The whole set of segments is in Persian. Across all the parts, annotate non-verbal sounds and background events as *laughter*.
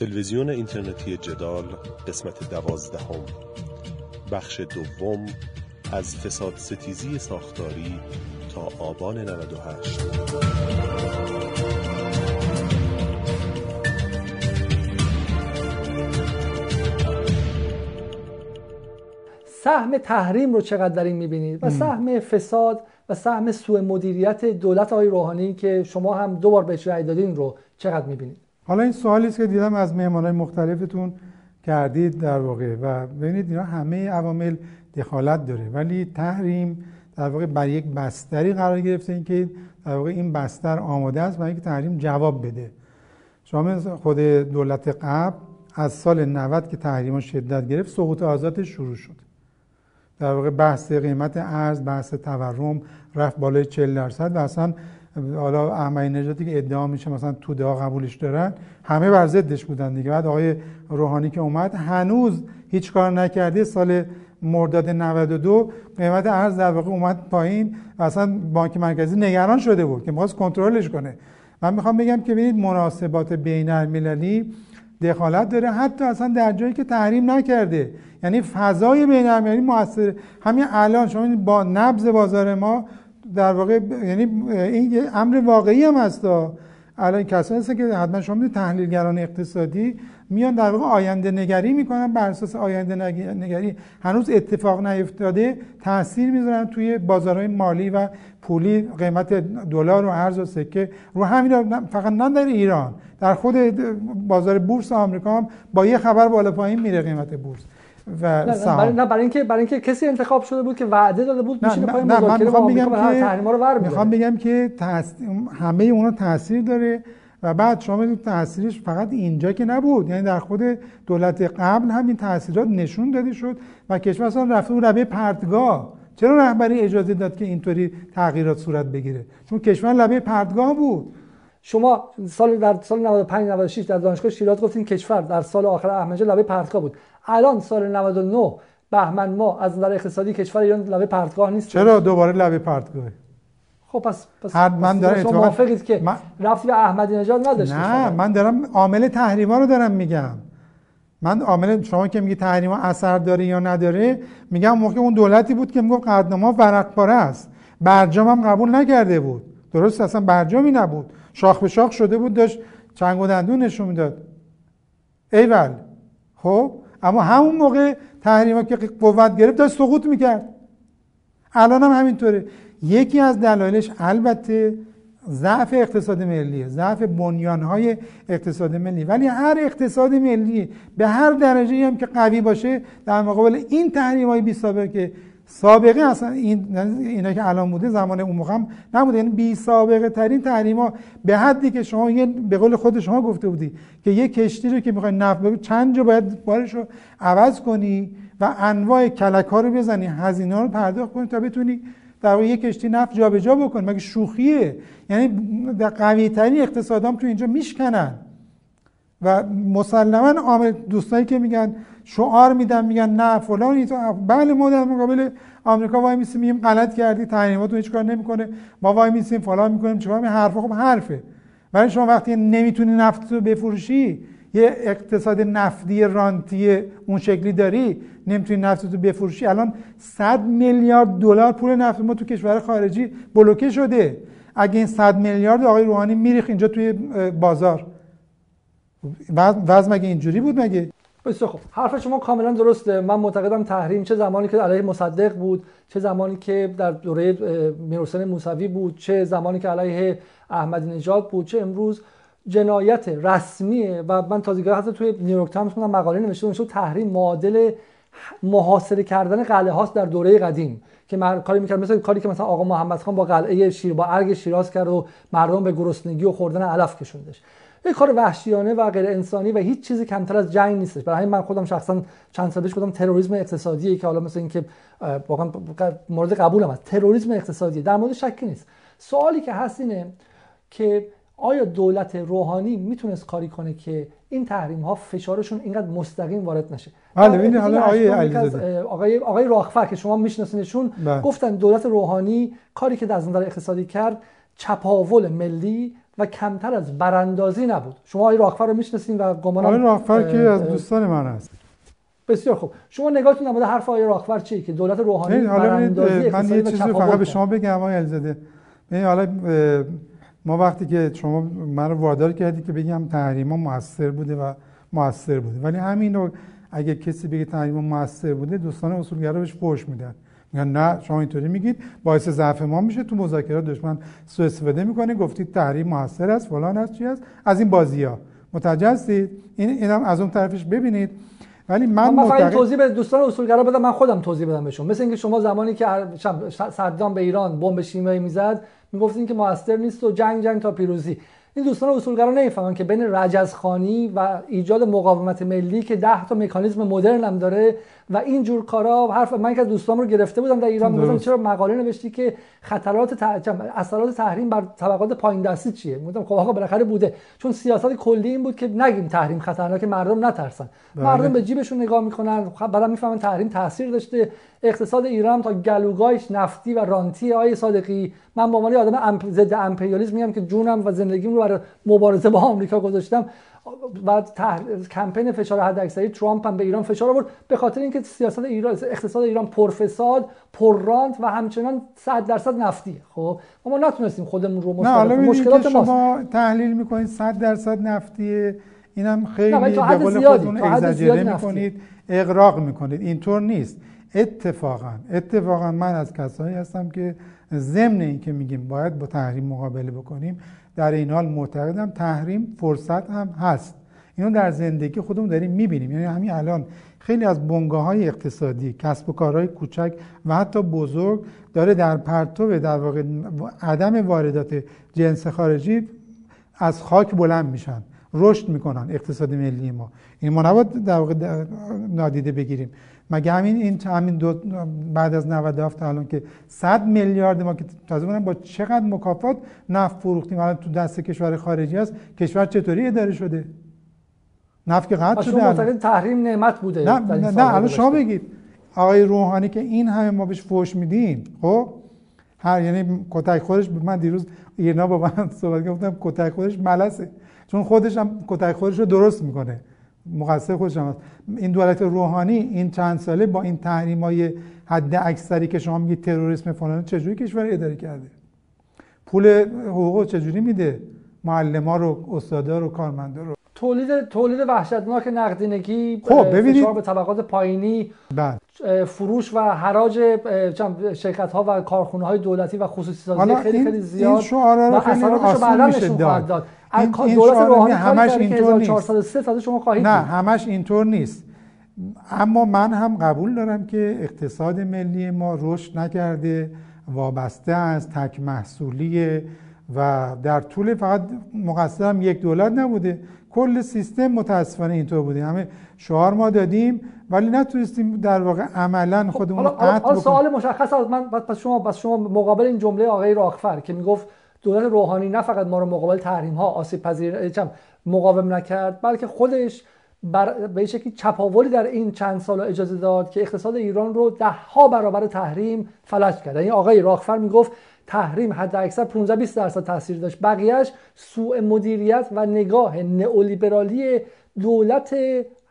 تلویزیون اینترنتی جدال قسمت دوازدهم. بخش دوم از فساد ستیزی ساختاری تا آبان 98 سهم تحریم رو چقدر در این می‌بینید؟ و سهم فساد و سهم سوء مدیریت دولت آقای روحانی که شما هم دو بار بهش رأی دادین رو چقدر می‌بینید؟ حالا این سوالی است که دیدم از مهمانای مختلفتون کردید در واقع و ببینید اینا همه عوامل دخالت داره. ولی تحریم در واقع بر یک بستری قرار گرفته این که در واقع این بستر آماده است برای اینکه تحریم جواب بده. شما خود دولت قبل از سال 90 که تحریم شدت گرفت سقوط آزاد شروع شد. در واقع بحث قیمت ارز بحث تورم رفت بالای 40 درصد و اصلا حالا احمدی نژادی که ادعا میشه مثلا توده ها قبولش دارن. همه بر ضدش بودن دیگه. بعد آقای روحانی که اومد هنوز هیچ کار نکرده سال مرداد 92 قیمت ارز در واقع اومد پایین و اصلا بانک مرکزی نگران شده بود که می‌خواست کنترلش کنه. من می‌خوام بگم که ببینید مناسبات بین المللی دخالت داره. حتی اصلا در جایی که تحریم نکرده. یعنی فضای بین المللی موثر همین الان شما با نبض بازار ما در واقع یعنی این یه امر واقعی هم هست الان کسانی هستن که حتما شما می‌دونید تحلیلگران اقتصادی میان در واقع آینده نگری می‌کنن بر اساس آینده نگری. هنوز اتفاق نیفتاده تاثیر می‌ذارن توی بازارهای مالی و پولی قیمت دلار و ارز و سکه. رو همین فقط نه در ایران در خود بازار بورس آمریکا هم با یه خبر بالا پایین میره قیمت بورس. و نه برای, نه برای اینکه برای اینکه کسی انتخاب شده بود که وعده داده بود میشینه پای مذاکره من می‌خوام بگم که رو ور می‌خوام بگم که همه اونا تاثیر داره و بعد شما می‌دونید تاثیرش فقط اینجا که نبود. یعنی در خود دولت قبل همین تاثیرات نشون داده شد و کشور اصلا رفته اون لبه پرتگاه. چرا رهبری اجازه داد که اینطوری تغییرات صورت بگیره؟ چون کشور لبه پرتگاه بود. شما سال در سال 95 96 در دانشگاه شیراز گفتین کشور در سال آخر احمدی لبه پرتگاه بود. الان سال 99 بهمن ما از نظر اقتصادی کشور ایران لبه پرتگاه نیست. چرا دوباره لبه پرتگاه خب پس پس, من دارم شما موافقید که من... رفتی به احمدی نژاد نداشت نه من دارم عامل تحریما رو دارم میگم. من عامل شما که میگی تحریما اثر داره یا نداره میگم موقع اون دولتی بود که می‌گفت قدنما ورق پاره است. برجام هم قبول نکرده بود. درست اصلا برجامی نبود. شاخ به شاخ شده بود داشت چنگ و دندون نشون می‌داد. ایول. خب؟ اما همون موقع تحریما که قوت گرفت داشت سقوط می‌کرد. الان هم همینطوره. یکی از دلایلش البته ضعف اقتصاد ملی ضعف بنیانهای اقتصاد ملی ولی هر اقتصاد ملی به هر درجه هم که قوی باشه در مقابل این تحریم های بی سابقه سابقه اصلا این اینا که الان بوده زمان اون موقع هم نبوده. یعنی بی سابقه ترین تحریما به حدی که شما یه به قول خود شما گفته بودی که یه کشتی رو که می‌خوای نفت چند جا باید بارش رو عوض کنی و انواع کلک ها رو بزنی هزینه رو پرداخت کنی تا بتونی در واقع یه کشتی نفت جابجا بکنی. مگه شوخیه؟ یعنی در قوی ترین اقتصادام تو اینجا میشکنن. و مسلما عامل دوستایی که میگن شعار میدن میگن نه فلان بله ما در مقابل آمریکا وای میسیم میگیم غلط کردی تحریماتون هیچ کار نمی‌کنه. ما وای میسیم فلان می‌کنیم چیکار می حرف خب حرفه. ولی شما وقتی نمی‌تونی نفت رو بفروشی یه اقتصاد نفتی رانتی اون شکلی داری نمی‌تونی نفت رو بفروشی. الان 100 میلیارد دلار پول نفت ما تو کشور خارجی بلوکه شده. اگه این 100 میلیارد آقای روحانی میریخ اینجا توی بازار. وضع مگه اینجوری بود مگه؟ بسیار خب حرف شما کاملا درسته. من معتقدم تحریم چه زمانی که علیه مصدق بود چه زمانی که در دوره میرحسین موسوی بود چه زمانی که علیه احمدی نژاد بود چه امروز جنایت رسمیه. و من تازگی حتی توی نیویورک تایمز خوندم مقاله نوشته اون تحریم معادل محاصره کردن قلعه هاست در دوره قدیم. که من کاری می‌کرد مثل کاری که مثلا آقا محمد خان با قلعه شیر با ارگ شیراز کرد و مردم به گرسنگی و خوردن علف کشوندش. یک کار وحشیانه و غیر انسانی و هیچ چیزی کمتر از جنگ نیستش. برای من خودم شخصا چند سال پیش گفتم تروریسم اقتصادیه که حالا مثل اینکه واقعا مورد قبولم هست. تروریسم اقتصادی در مورد شکی نیست. سوالی که هست اینه که آیا دولت روحانی می‌تونست کاری کنه که این تحریم ها فشارشون اینقدر مستقیم وارد نشه؟ بله ببین حالا آقای آقای آقای راخفر که شما میشناسینشون بله. گفتن دولت روحانی کاری که در نظر اقتصادی کرد چپاول ملی و کمتر از براندازی نبود. شما آقای راکفر رو می‌شناسین و گمانم آقای راکفر که از دوستان من است بسیار خوب. شما نگاهتون نموده حرف آقای راکفر چیه که دولت روحانی براندازی من یه چیزی فقط به شما بگم آقای الزاده حالا ما وقتی که شما من رو وادار کردی که بگم تحریم موثر بوده و موثر بوده. ولی همین رو اگه کسی بگه تحریم موثر بوده دوستان اصولگرا بهش فوش میدن. میگن نه شما اینطوری میگید. باعث ضعف ما میشه تو مذاکرات. دشمن سوء استفاده می‌کنه گفتید تحریم موثر است فلان است چی است. از این بازی ها متوجه هستید؟ این اینم از اون طرفش ببینید. ولی من, من معتقد... توضیح به دوستان اصولگرا بدم من خودم توضیح بدم بهشون. مثل اینکه شما زمانی که صدام به ایران بمب شیمیایی می‌زد می‌گفتین که موثر نیست و جنگ جنگ تا پیروزی. این دوستان اصولگرا نمی‌فهمن که بین رجزخانی و ایجاد مقاومت ملی که ده تا مکانیزم مدرن هم داره و این جور کارا حرف من که دوستان رو گرفته بودم در ایران می‌گفتم چرا مقاله نوشتی که خطرات اثرات تحریم بر طبقات پایین دستی چیه؟ می‌گفتم خب آقا بالاخره بوده. چون سیاست کلی این بود که نگیم تحریم خطرناکه مردم نترسن. بله. مردم به جیبشون نگاه می‌کنن خب بعدا می‌فهمن تحریم تاثیر داشته. اقتصاد ایران تا گلوگایش نفتی و رانتی آی صادقی. من به عنوان آدم امپ... ضد امپریالیسم میگم که جونم و زندگیم رو برای مبارزه با آمریکا گذاشتم. و تح... کمپین فشار حداکثری ترامپ هم به ایران فشار آورد. به خاطر اینکه سیاست ایران اقتصاد ایران پرفساد پررانت و همچنان 100 درصد نفتی. خب ما نتونستیم خودمون رو مشکلات مشکلات شما تحلیل می‌کنید 100 درصد نفتیه. اینم خیلی به قول خودتون اگزاجره می‌کنید اغراق می‌کنید. اینطور نیست. اتفاقا اتفاقا من از کسایی هستم که ضمن اینکه میگیم باید با تحریم مقابله بکنیم در این حال معتقدم تحریم فرصت هم هست. اینو در زندگی خودمون داریم می‌بینیم. یعنی همین الان خیلی از بنگاه های اقتصادی کسب و کارهای کوچک و حتی بزرگ داره در پرتو در واقع عدم واردات جنس خارجی از خاک بلند میشن. رشد می‌کنن اقتصاد ملی ما. این ما نباید در واقع نادیده بگیریم. مگه همین این همین دو بعد از 97 تا الان که 100 میلیارد ما که تازه با چقدر مکافات نفت فروختیم. الان تو دست کشور خارجی است کشور چطوری اداره شده؟ نفت که قطع شده شما تحریم نعمت بوده. نه نه, نه الان شما بگید. آقای روحانی که این همه ما بهش فوش میدیم خب؟ هر یعنی کتک خودش من دیروز ایرنا با من *laughs* صحبت کردم کتک خودش ملسه. چون خودش هم کتک خودش رو درست می‌کنه. مقصر خودش هم هست. این دولت روحانی این چند ساله با این تحریم های حد اکثری که شما میگید تروریسم فلان چجوری کشور اداره کرده؟ پول حقوق چجوری میده؟ ها رو استادا رو کارمندا رو؟ تولید تولید وحشتناک نقدینگی خب ببینید. به طبقات پایینی بله. فروش و حراج شرکت ها و کارخونه های دولتی و خصوصی سازی خیلی خیلی زیاد این شعارا رو خیلی میشه داد. این, این دولت روحانی همش اینطور نیست. شما خواهید نه همش اینطور نیست. اما من هم قبول دارم که اقتصاد ملی ما رشد نکرده وابسته از تک محصولیه و در طول فقط مقصر هم یک دولت نبوده. کل سیستم متاسفانه اینطور بوده. همه شعار ما دادیم ولی نتونستیم در واقع عملا خب، خودمون قطع بکنیم. سوال مشخص از من پس شما پس شما مقابل این جمله آقای راخفر که می‌گفت دولت روحانی نه فقط ما رو مقابل تحریم ها آسیب پذیر مقاوم نکرد بلکه خودش بر به شکلی چپاولی در این چند سال اجازه داد که اقتصاد ایران رو ده ها برابر تحریم فلج کرد. یعنی آقای راخفر می‌گفت تحریم حد اکثر 15 20 درصد تاثیر داشت. بقیهش سوء مدیریت و نگاه نئولیبرالی دولت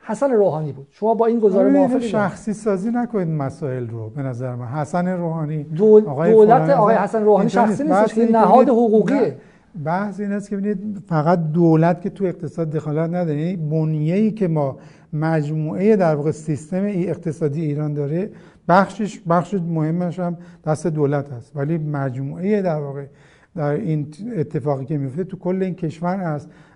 حسن روحانی بود. شما با این گزاره موافقید شخصی سازی نکنید مسائل رو به نظر من. حسن روحانی دول... آقای دولت آقای حسن روحانی شخصی نیست. که نهاد حقوقیه. بحث این است که ببینید فقط دولت که تو اقتصاد دخالت نداره یعنی بنیه‌ای که ما مجموعه در واقع سیستم اقتصادی ایران داره بخشش بخش مهمش هم دست دولت است. ولی مجموعه در واقع در این اتفاقی که میفته تو کل این کشور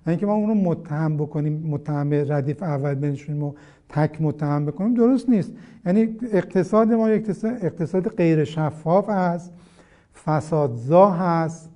است اینکه ما اون رو متهم بکنیم متهم ردیف اول بنشونیم و تک متهم بکنیم درست نیست. یعنی اقتصاد ما اقتصاد غیر شفاف است فسادزا هست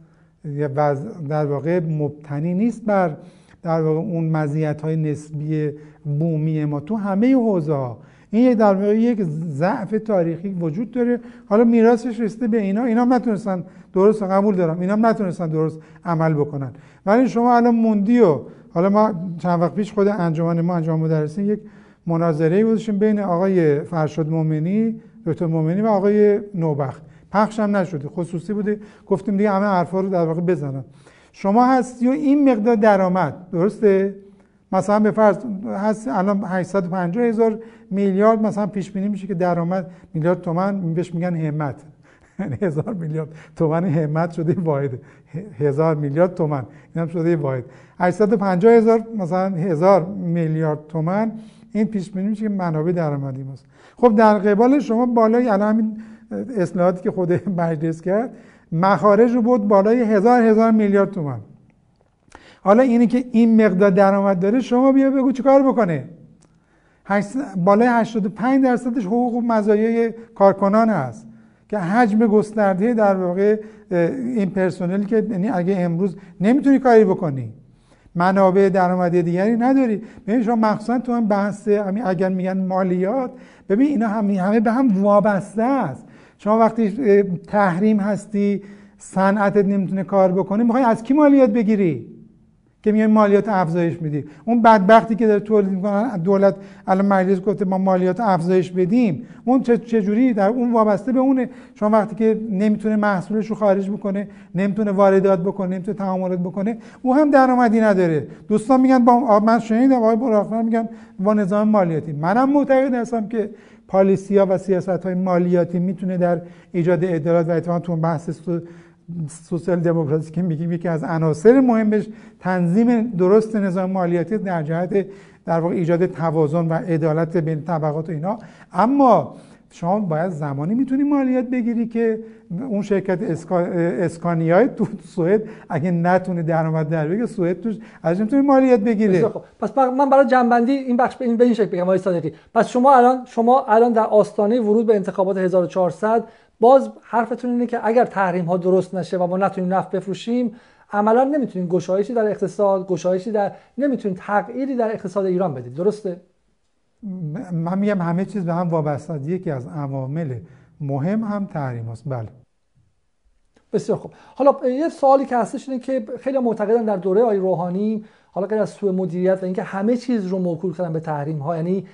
و در واقع مبتنی نیست بر در واقع اون مزیت های نسبی بومی ما تو همه حوزه ها این در واقع یک ضعف تاریخی وجود داره. حالا میراثش رسیده به اینا. اینا نتونستن درست قبول دارم. اینا نتونستن درست عمل بکنن. ولی شما الان موندی و حالا ما چند وقت پیش خود انجمن ما انجام مدرسین یک مناظره گذاشتیم بین آقای فرشاد مومنی دکتر مومنی و آقای نوبخت. پخش هم نشده. خصوصی بوده. گفتیم دیگه همه حرفا رو در واقع بزنن. شما هستی و این مقدار درآمد. درسته؟ مثلا به فرض هست الان 850 هزار میلیارد مثلا پیش بینی میشه که درآمد میلیارد تومن بهش میگن همت. یعنی *laughs* هزار میلیارد تومن همت شده واحد. هزار میلیارد تومن. این هم شده واحد. 850 هزار مثلا هزار میلیارد تومن. این پیش بینی میشه که منابع درآمدی ماست. خب در قبال شما بالای الان همین اصلاحاتی که خود *laughs* مجلس کرد مخارج رو بود بالای هزار هزار میلیارد تومن. حالا اینی که این مقدار درآمد داره شما بیا بگو چیکار بکنه؟ بالای 85 درصدش حقوق و مزایای کارکنان هست. که حجم گسترده در واقع این پرسنلی که یعنی اگه امروز نمی‌تونی کاری بکنی منابع درآمدی دیگری نداری. ببین شما مخصوصا تو هم بحث اگر میگن مالیات ببین اینا همه همه به هم وابسته است. شما وقتی تحریم هستی صنعتت نمی‌تونه کار بکنه می‌خوای از کی مالیات بگیری؟ که میای مالیات افزایش میدی. اون بدبختی که داره تولید می‌کنن دولت الان مجلس گفته ما مالیات افزایش بدیم. اون چه جوری؟ در اون وابسته به اونه. شما وقتی که نمی‌تونه محصولش رو خارج بکنه نمی‌تونه واردات بکنه نمی‌تونه تعاملات بکنه او هم درآمدی نداره. دوستان میگن با من شنیدم آقای براخفر میگن با نظام مالیاتی. منم معتقد هستم که پالیسی ها و سیاست های مالیاتی می‌تونه در ایجاد عدالت و اتفاقا تو بحث سوسیال دموکراسی که میگیم یکی از عناصر مهمش تنظیم درست نظام مالیاتی در جهت در واقع ایجاد توازن و عدالت بین طبقات و اینا. اما شما باید زمانی می‌تونی مالیات بگیری که اون شرکت اسکا... اسکانیای تو سوئد اگه نتونه درآمد در بگه سوئد توش ازش می‌تونه مالیات بگیره. پس من برای جنبندی این بخش به این به این شکل بگم آقای صادقی. پس شما الان شما الان در آستانه ورود به انتخابات 1400 باز حرفتون اینه که اگر تحریم ها درست نشه و ما نتونیم نفت بفروشیم عملا نمی‌تونیم گشایشی در اقتصاد گشایشی در نمی‌تونیم تغییری در اقتصاد ایران بدید. درسته؟ من میگم همه چیز به هم وابسته یکی از عوامل مهم هم تحریم است. بله. بسیار خوب. حالا یه سوالی که هستش اینه که خیلی معتقدن در دوره آی روحانی حالا غیر از سوء مدیریت و اینکه همه چیز رو موکول کردن به تحریم ها یعنی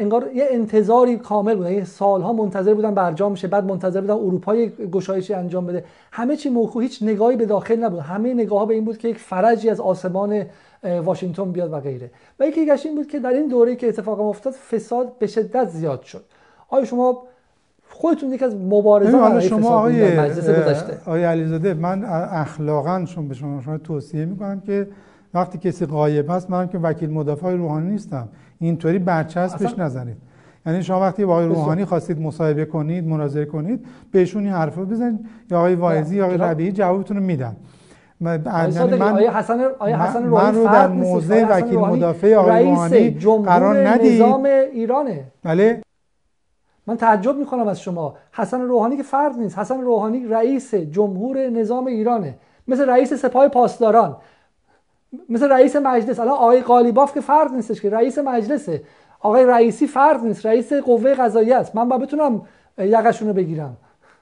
انگار یه انتظاری کامل بود. یه سالها منتظر بودن برجام شه بعد منتظر بودن اروپا گشایشی انجام بده. همه چی موخو هیچ نگاهی به داخل نبود. همه نگاه ها به این بود که یک فرجی از آسمان واشنگتن بیاد و غیره. و یکی دیگه این بود که در این دوره که اتفاق افتاد فساد به شدت زیاد شد. آیا شما خودتون یک از مبارزان برای شما آقای مجلس گذشته؟ آقای علیزاده من اخلاقا شما به شما, شما توصیه می‌کنم که وقتی کسی غایب هست من که وکیل مدافع روحانی نیستم. اینطوری برچسبش نزنید. یعنی شما وقتی با آقای روحانی خواستید مصاحبه کنید مناظره کنید بهشون این حرفا بزنید. یا آقای واعظی یا آقای ربیعی جوابتون رو میدن. من آیا حسن آیا حسن من رو در موضع وکیل مدافع آقای روحانی قرار ندید. نظام ایرانه. بله. من تعجب می‌کنم از شما. حسن روحانی که فرد نیست. حسن روحانی رئیس جمهور نظام ایرانه. مثل رئیس سپاه پاسداران. مثل رئیس مجلس. الان آقای قالیباف که فرد نیستش که رئیس مجلسه. آقای رئیسی فرد نیست رئیس قوه قضاییه است. من با بتونم یقشون رو بگیرم.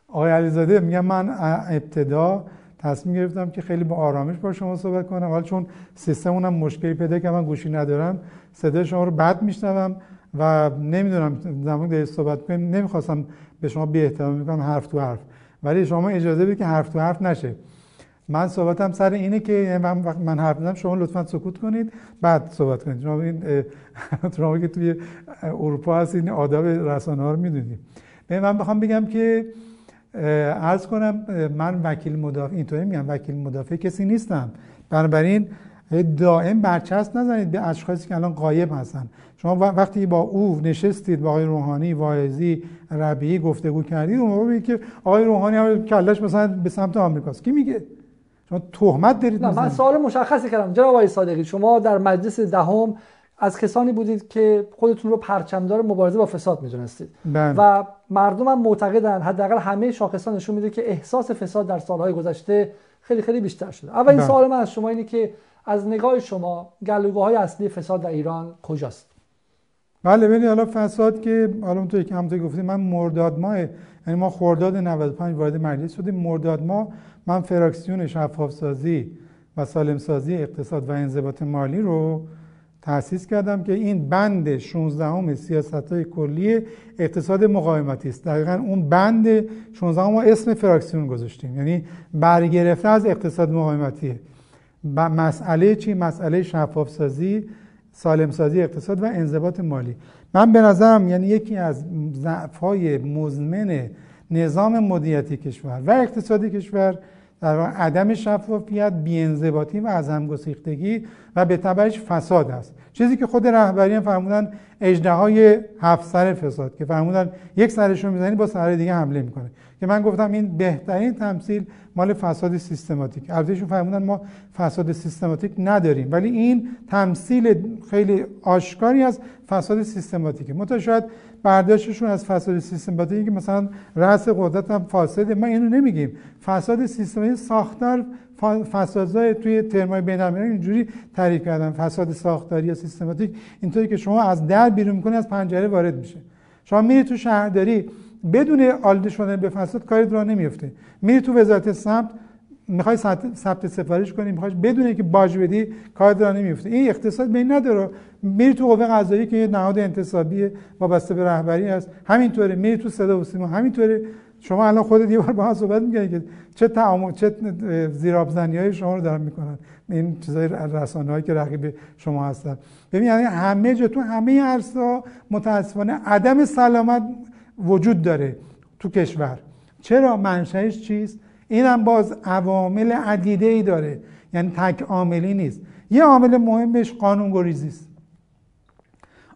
آقای علیزاده میگم من ابتدا تصمیم گرفتم که خیلی با آرامش با شما صحبت کنم. حالا چون سیستمونم مشکلی پیدا که من گوشی ندارم. صدای شما رو بد میشنوم و نمی‌دونم زمان که صحبت کنیم. نمی‌خواستم به شما بی احترام می‌کنم حرف تو حرف. ولی شما اجازه بدید که حرف تو حرف نشه. من صحبتم سر اینه که من وقت من حرف می‌زنم شما لطفا سکوت کنید بعد صحبت کنید. شما این *laughs* شما که توی اروپا هست این آداب رسانه ها رو می‌دونید من بخوام بگم که عرض کنم من وکیل مدافع اینطوری میگم وکیل مدافع کسی نیستم. بنابراین دائم برچسب نزنید به اشخاصی که الان قایب هستن. شما وقتی با او نشستید با آقای روحانی واعظی ربیعی گفتگو کردید اون موقع که آقای روحانی کلش مثلا به سمت آمریکاست. کی میگه؟ شما تهمت دارید نه من سوال مشخصی کردم. جناب آقای صادقی شما در مجلس دهم از کسانی بودید که خودتون رو پرچمدار مبارزه با فساد می‌دونستید. بله. و مردم هم معتقدن حداقل همه شاخصان نشون میده که احساس فساد در سالهای گذشته خیلی خیلی بیشتر شده. اولین بله. سوال من از شما اینه که از نگاه شما گلوگاه های اصلی فساد در ایران کجاست؟ بله ببینید حالا فساد که حالا اونطوری که همونطور گفتیم من مرداد ماه یعنی ما خرداد 95 وارد مجلس شدیم. مرداد ماه من فراکسیون شفاف سازی و سالم سازی اقتصاد و انضباط مالی رو تأسیس کردم که این بند 16 همه سیاست های کلی اقتصاد مقاومتی است. دقیقا اون بند 16 ما اسم فراکسیون گذاشتیم. یعنی برگرفته از اقتصاد مقاومتیه مسئله چی؟ مسئله شفاف سازی سالم سازی اقتصاد و انضباط مالی. من به نظرم یعنی یکی از ضعف‌های مزمن نظام مدیریتی کشور و اقتصادی کشور در عدم شفافیت بیانضباطی و از همگسیختگی و به تبعش فساد است. چیزی که خود رهبری هم فرمودن اجده های هفت سر فساد که فرمودن یک سرش رو می‌زنی با سر دیگه حمله می‌کنه. که من گفتم این بهترین تمثیل مال فساد سیستماتیک. البته فرمودن ما فساد سیستماتیک نداریم. ولی این تمثیل خیلی آشکاری از فساد سیستماتیکه. متو شاید برداشتشون از فساد سیستماتیکی که مثلا رأس قدرت هم فاسده. ما اینو نمیگیم. فساد سیستماتیک ساختار فسادهای توی ترمای بین اینجوری تعریف کردن. فساد ساختاری یا سیستماتیک اینطوری که شما از در بیرون می‌کنی از پنجره وارد میشه. شما میری تو شهرداری بدون آلوده شدن به فساد کاری راه نمیفته. میری تو وزارت سمت می‌خوای ثبت سفارش کنی می‌خوای بدون اینکه باج بدی کار را نمیفته. این اقتصاد بین نداره. میری تو قوه قضایی که یه نهاد انتصابی وابسته به رهبری هست. همینطوره. میری تو صدا و سیما. همینطوره. شما الان خودت یه بار با هم صحبت می‌کنید که چه تعامل چه زیرابزنی های شما رو دارن می‌کنن. این چیزای رسانه هایی که رقیب شما هستن. ببین یعنی همه جا تو همه عرصه متاسفانه عدم سلامت وجود داره تو کشور. چرا منشأش چیست؟ اینم باز عوامل عدیده ای داره. یعنی تک عاملی نیست. یه عامل مهمش قانون گریزی است.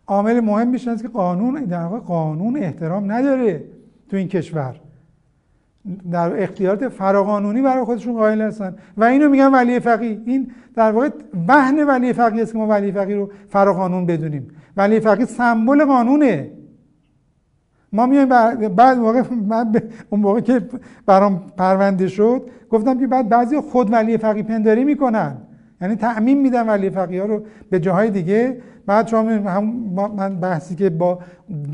عامل مهمش است که قانون در واقع قانون احترام نداره تو این کشور. در اختیارات فراقانونی برای خودشون قائل هستن. و اینو میگن ولی فقیه. این در واقع بهن ولی فقیه است که ما ولی فقیه رو فراقانون بدونیم. ولی فقیه سمبل قانونه. ما میایم بعد موقع من اون موقع که برام پرونده شد گفتم که بعد بعضی خود ولی فقیه پنداری می‌کنن. یعنی تعمین میدن ولی فقیه ها رو به جاهای دیگه. بعد شما هم من بحثی که با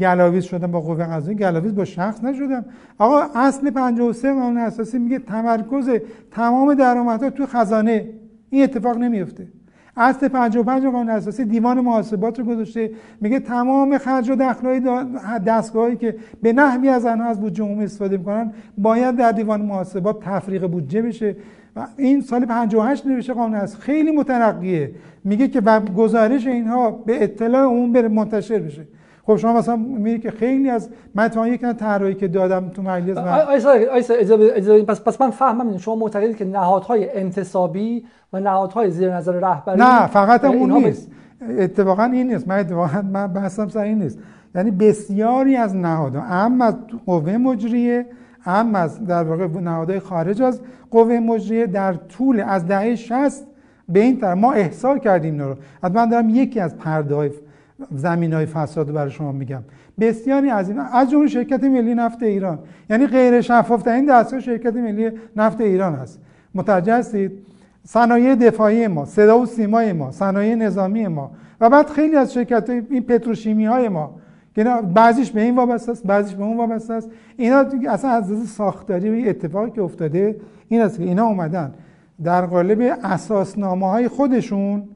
گلاویز شدم با قوه قضایی گلاویز با شخص نشدم. آقا اصل 53 قانون اساسی میگه تمرکز تمام درآمدها تو خزانه. این اتفاق نمیفته اصل 55 قانون اساسی دیوان محاسبات رو گذاشته. میگه تمام خرج و دخلهای دستگاهی که به نحوی از آنها از بودجه عمومی استفاده می‌کنن باید در دیوان محاسبات تفریق بودجه بشه. و این سال 58 نوشته قانون است خیلی مترقیه میگه که گزارش اینها به اطلاع عموم بره منتشر بشه. خب شما مثلا میگه که خیلی از من تو یک طرحی که دادم تو مجلس آیسا آیسا پس پس من فهمم شما معتقدید که نهادهای انتصابی و نهادهای زیر نظر رهبری نه فقط اون نیست. اتفاقا این نیست. من اتفاقا من بحثم سر این نیست. یعنی بسیاری از نهادها اما از قوه مجریه هم از در واقع نهادهای خارج از قوه مجریه در طول از دهه 60 به این طرف ما احسا کردیم رو. حتما دارم یکی از پرده زمین های فساد برای شما میگم. بسیاری از این از جمله شرکت ملی نفت ایران. یعنی غیر شفاف این دستگاه شرکت ملی نفت ایران هست متوجه هستید؟ صنایع دفاعی ما صدا و سیمای ما صنایع نظامی ما. و بعد خیلی از شرکت های این پتروشیمی های ما. که بعضیش به این وابسته است بعضیش به اون وابسته است. اینا اصلا از ساختاری و اتفاقی که افتاده این است که اینا اومدن در قالب اساسنامه های خودشون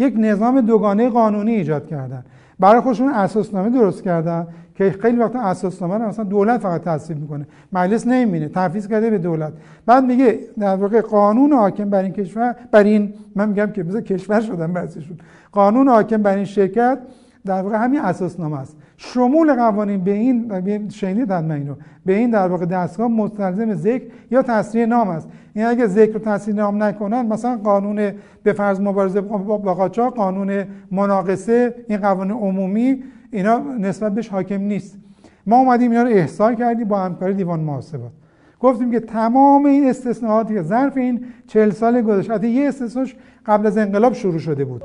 یک نظام دوگانه قانونی ایجاد کردن. برای خودشون اساسنامه درست کردن که خیلی وقتا اساسنامه رو مثلا دولت فقط تصویب می‌کنه. مجلس نمی‌بینه تفویض کرده به دولت. بعد میگه در واقع قانون حاکم بر این کشور بر این من میگم که مثلا کشور شدن بعضیشون. قانون حاکم بر این شرکت در واقع همین اساسنامه است. شمول قوانین به این شنیدن من اینو. به این در واقع دستگاه مستلزم ذکر یا تصریح نام است. این اگه ذکر و تصریح نام نکنن مثلا قانون به فرض مبارزه با قاچاق قانون مناقصه این قوانین عمومی اینا نسبت بهش حاکم نیست. ما اومدیم اینا رو احضار کردیم با همکاری دیوان محاسبات. گفتیم که تمام این استثناءاتی که ظرف این چهل سال گذشته یه استثناش قبل از انقلاب شروع شده بود.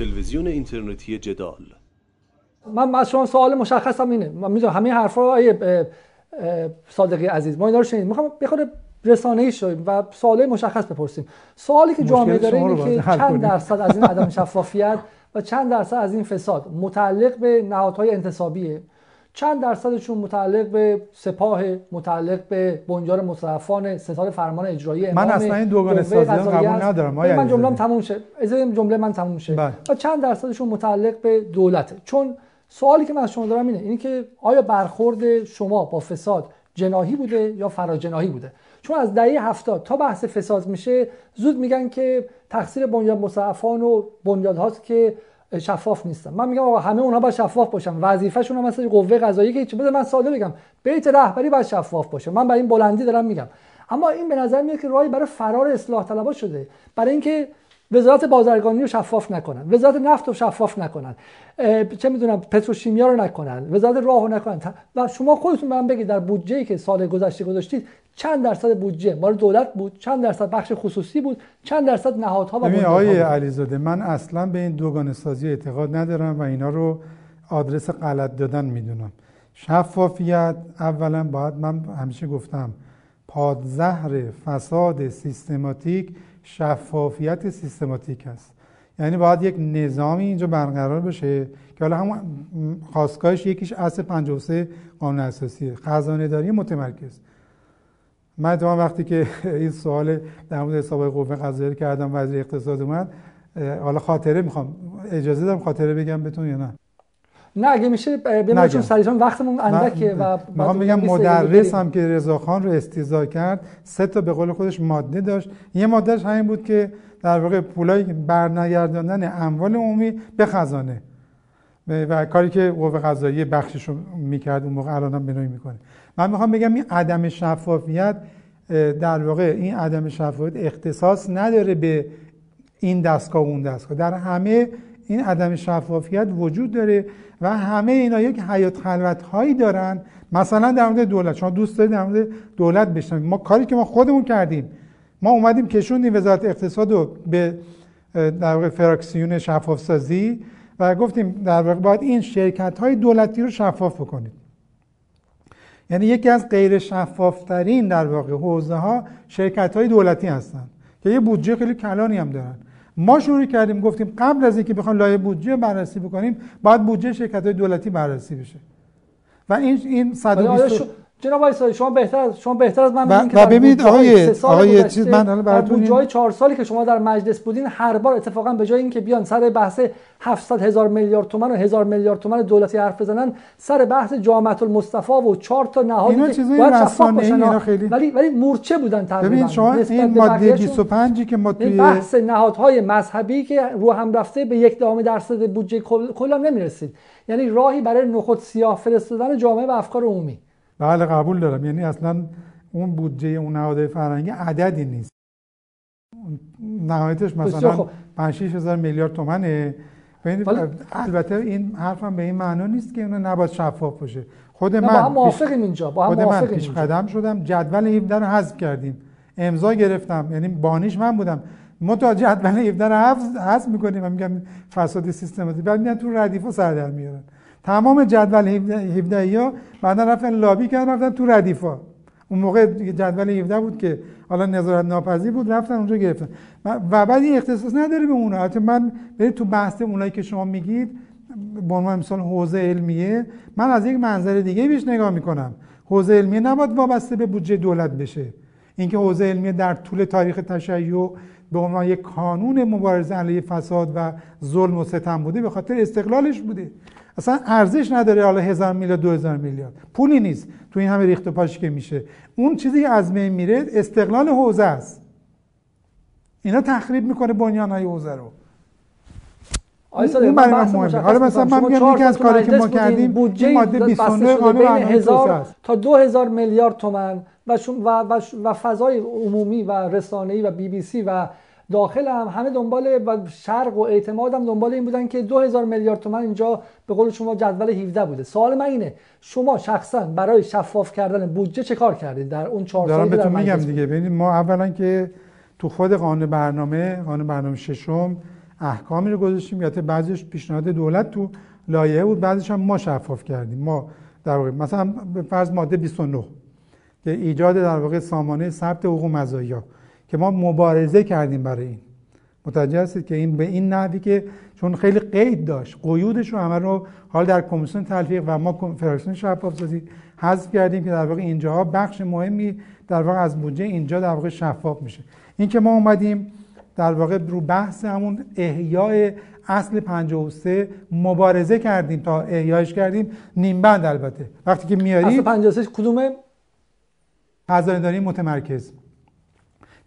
تلویزیون اینترنتی جدال. من از شما سوال مشخصم اینه. من می‌دونم همه حرفا آیه صادقی عزیز ما اینا رو شنیدیم. می‌خوام بخوره رسانه ای شویم و سوال مشخص بپرسیم. سوالی که جامعه داره اینه که چند درصد از این عدم شفافیت و چند درصد از این فساد متعلق به نهادهای انتصابیه. چند درصدشون متعلق به سپاه متعلق به بنجار مصرفان ستاد فرمان اجرایی من اصلا این دوگانه سازی قبول ندارم من جمله تموم شه. از جمله من تموم شه. بله. و چند درصدشون متعلق به دولته. چون سوالی که من از شما دارم اینه اینی که آیا برخورد شما با فساد جناهی بوده یا فراجناهی بوده؟ چون از دهه هفتاد تا بحث فساد میشه زود میگن که تقصیر بنیاد مصرفان و بنیادهاست که شفاف نیستن من میگم آقا همه اونها باید شفاف باشن. وظیفه‌شون هم مثل قوه قضاییه که بده من ساده بگم. بیت رهبری باید شفاف باشه. من برای این بلندی دارم میگم. اما این به نظر میاد که راهی برای فرار اصلاح طلبات شده. برای اینکه وزارت بازرگانی رو شفاف نکنن. وزارت نفت رو شفاف نکنن. چه می‌دونم پتروشیمیا رو نکنن. وزارت راه رو نکنن. و شما خودتون من بگید در بودجه که سال گذشته گذاشتید چند درصد بودجه؟ مال دولت بود چند درصد بخش خصوصی بود چند درصد نهادها و ببین آقای علیزاده من اصلا به این دوگانه سازی اعتقاد ندارم و اینا رو آدرس غلط دادن می‌دونم. شفافیت اولا باید من همیشه گفتم پادزهر فساد سیستماتیک شفافیت سیستماتیک است. یعنی باید یک نظامی اینجا برقرار بشه که حالا همون خواستگاهش یکیش اصل 53 قانون اساسی. خزانه داری متمرکز. من اتفاقا وقتی که *laughs* این سوال در مورد حساب قوه قضاییه کردم وزیر اقتصاد اومد حالا خاطره می‌خوام. اجازه دارم خاطره بگم بهتون یا نه؟ نه اگه میشه ببینید چون سریعا وقتمون اندکه و می‌خوام بگم مدرس هم که رضاخان رو استیزا کرد سه تا به قول خودش ماده داشت. یه مادهش همین بود که در واقع پولای برنگرداندن اموال عمومی به خزانه. و کاری که قوه قضاییه بخشش رو می‌کرد اون موقع الان هم بنوی می‌کنه. من می‌خوام بگم این عدم شفافیت در واقع این عدم شفافیت اختصاص نداره به این دستگاه و اون دستگاه. در همه این عدم شفافیت وجود داره و همه اینا یک حیات خلوت هایی دارن. مثلا در مورد دولت شما دوست دارید در مورد دولت بشنوید. ما کاری که ما خودمون کردیم ما اومدیم کشوندیم وزارت اقتصاد رو به در واقع فراکسیون شفاف سازی و گفتیم در واقع باید این شرکت های دولتی رو شفاف بکنید یعنی یکی از غیر شفافترین در واقع حوزه ها شرکت های دولتی هستن که یه بودجه خیلی کلانی هم دارن. ما شروع کردیم گفتیم قبل از اینکه بخوایم لایه بودجه بررسی بکنیم باید بودجه شرکت های دولتی بررسی بشه. و این این 120 جناب آقای شما بهتر شما بهتر از من می‌دونید که ببینید آقای آقای چیز من الان براتون جای چهار سالی که شما در مجلس بودین هر بار اتفاقا به جای اینکه بیان سر بحث 700 هزار میلیارد تومان و هزار میلیارد تومان دولتی حرف بزنن سر بحث جامعه المصطفى و چهار تا نهادی که باید شفاف باشن. خیلی ولی ولی مورچه بودن تقریبا. ببین شما این ماده 25 که ما توی بحث نهادهای مذهبی که رو هم رفته به یک دهم درصد بودجه کلا نمی‌رسید. یعنی راهی برای نخود سیاه فرستادن جامعه و افکار عمومی. بله قبول دارم. یعنی اصلا اون بودجه اون نهادهای فرهنگی عددی نیست. نهایتش مثلا 5 هزار میلیارد تومنه. البته این حرفم به این معنا نیست که اونو نباید شفاف باشه. خود من با هم موافقیم اینجا با هم خود من پیش قدم شدم جدول 17 رو حذف کردیم. امضا گرفتم. یعنی بانیش من بودم. ما تا جدول 17 رو حذف می‌کنیم و میگم فساد سیستماتی. بعد میان تو ردیفا سر در میارن. تمام جدول 17 یا بعدا رفتن لابی کردن رفتن تو ردیفا. اون موقع جدول 17 بود که حالا نظارت ناپذیر بود رفتن اونجا گرفتن. و بعد این اختصاص نداره به اونها حتی من برید تو بحث اونایی که شما میگید به عنوان مثال حوزه علمیه من از یک منظر دیگه بیش نگاه می‌کنم. حوزه علمیه نباید وابسته به بودجه دولت بشه. اینکه حوزه علمیه در طول تاریخ تشیع به عنوان یک کانون مبارزه علیه فساد و ظلم و ستم بوده به خاطر استقلالش بوده. اصلا ارزش نداره حالا هزار میلیارد دو هزار میلیارد پولی نیست. تو این همه ریخت و پاش که میشه. اون چیزی که از بین میره استقلال حوزه است. اینا تخریب می‌کنه بنیان های حوزه رو. اون برای من مهمه. حالا مثلا من میگم یکی از کاری که ما کردیم این ماده 29 قانون هزار تا 2000 میلیارد تومان و, و, و, و فضای عمومی و رسانه‌ای و بی بی سی و داخل هم همه دنبال و شرق و اعتماد هم دنبال این بودن که 2000 میلیارد تومان اینجا به قول شما جدول 17 بوده. سوال من اینه شما شخصا برای شفاف کردن بودجه چه کار کردید در اون 4 سالی که بهتون میگم دیگه. ببینید ما اولا که تو خود قانون برنامه قانون برنامه ششم احکامی رو گذاشتیم. یا بعضیش پیشنهاد دولت تو لایحه بود بعضیش هم ما شفاف کردیم. ما در واقع مثلا به فرض ماده 29 که ایجاد در واقع سامانه ثبت حقوق مزایا. که ما مبارزه کردیم برای این. متوجه هستید که این به این نحوی که چون خیلی قید داشت قیودش رو همه رو حال در کمیسیون تلفیق و ما فراکسیون شفاف سازی حذف کردیم که در واقع اینجاها بخش مهمی در واقع از بودجه اینجا در واقع شفاف میشه. این که ما اومدیم در واقع رو بحث همون احیای اصل 53 مبارزه کردیم تا احیایش کردیم نیم بند البته. وقتی که میاری اصل 53 کدومه؟ خزانه داری متمرکز.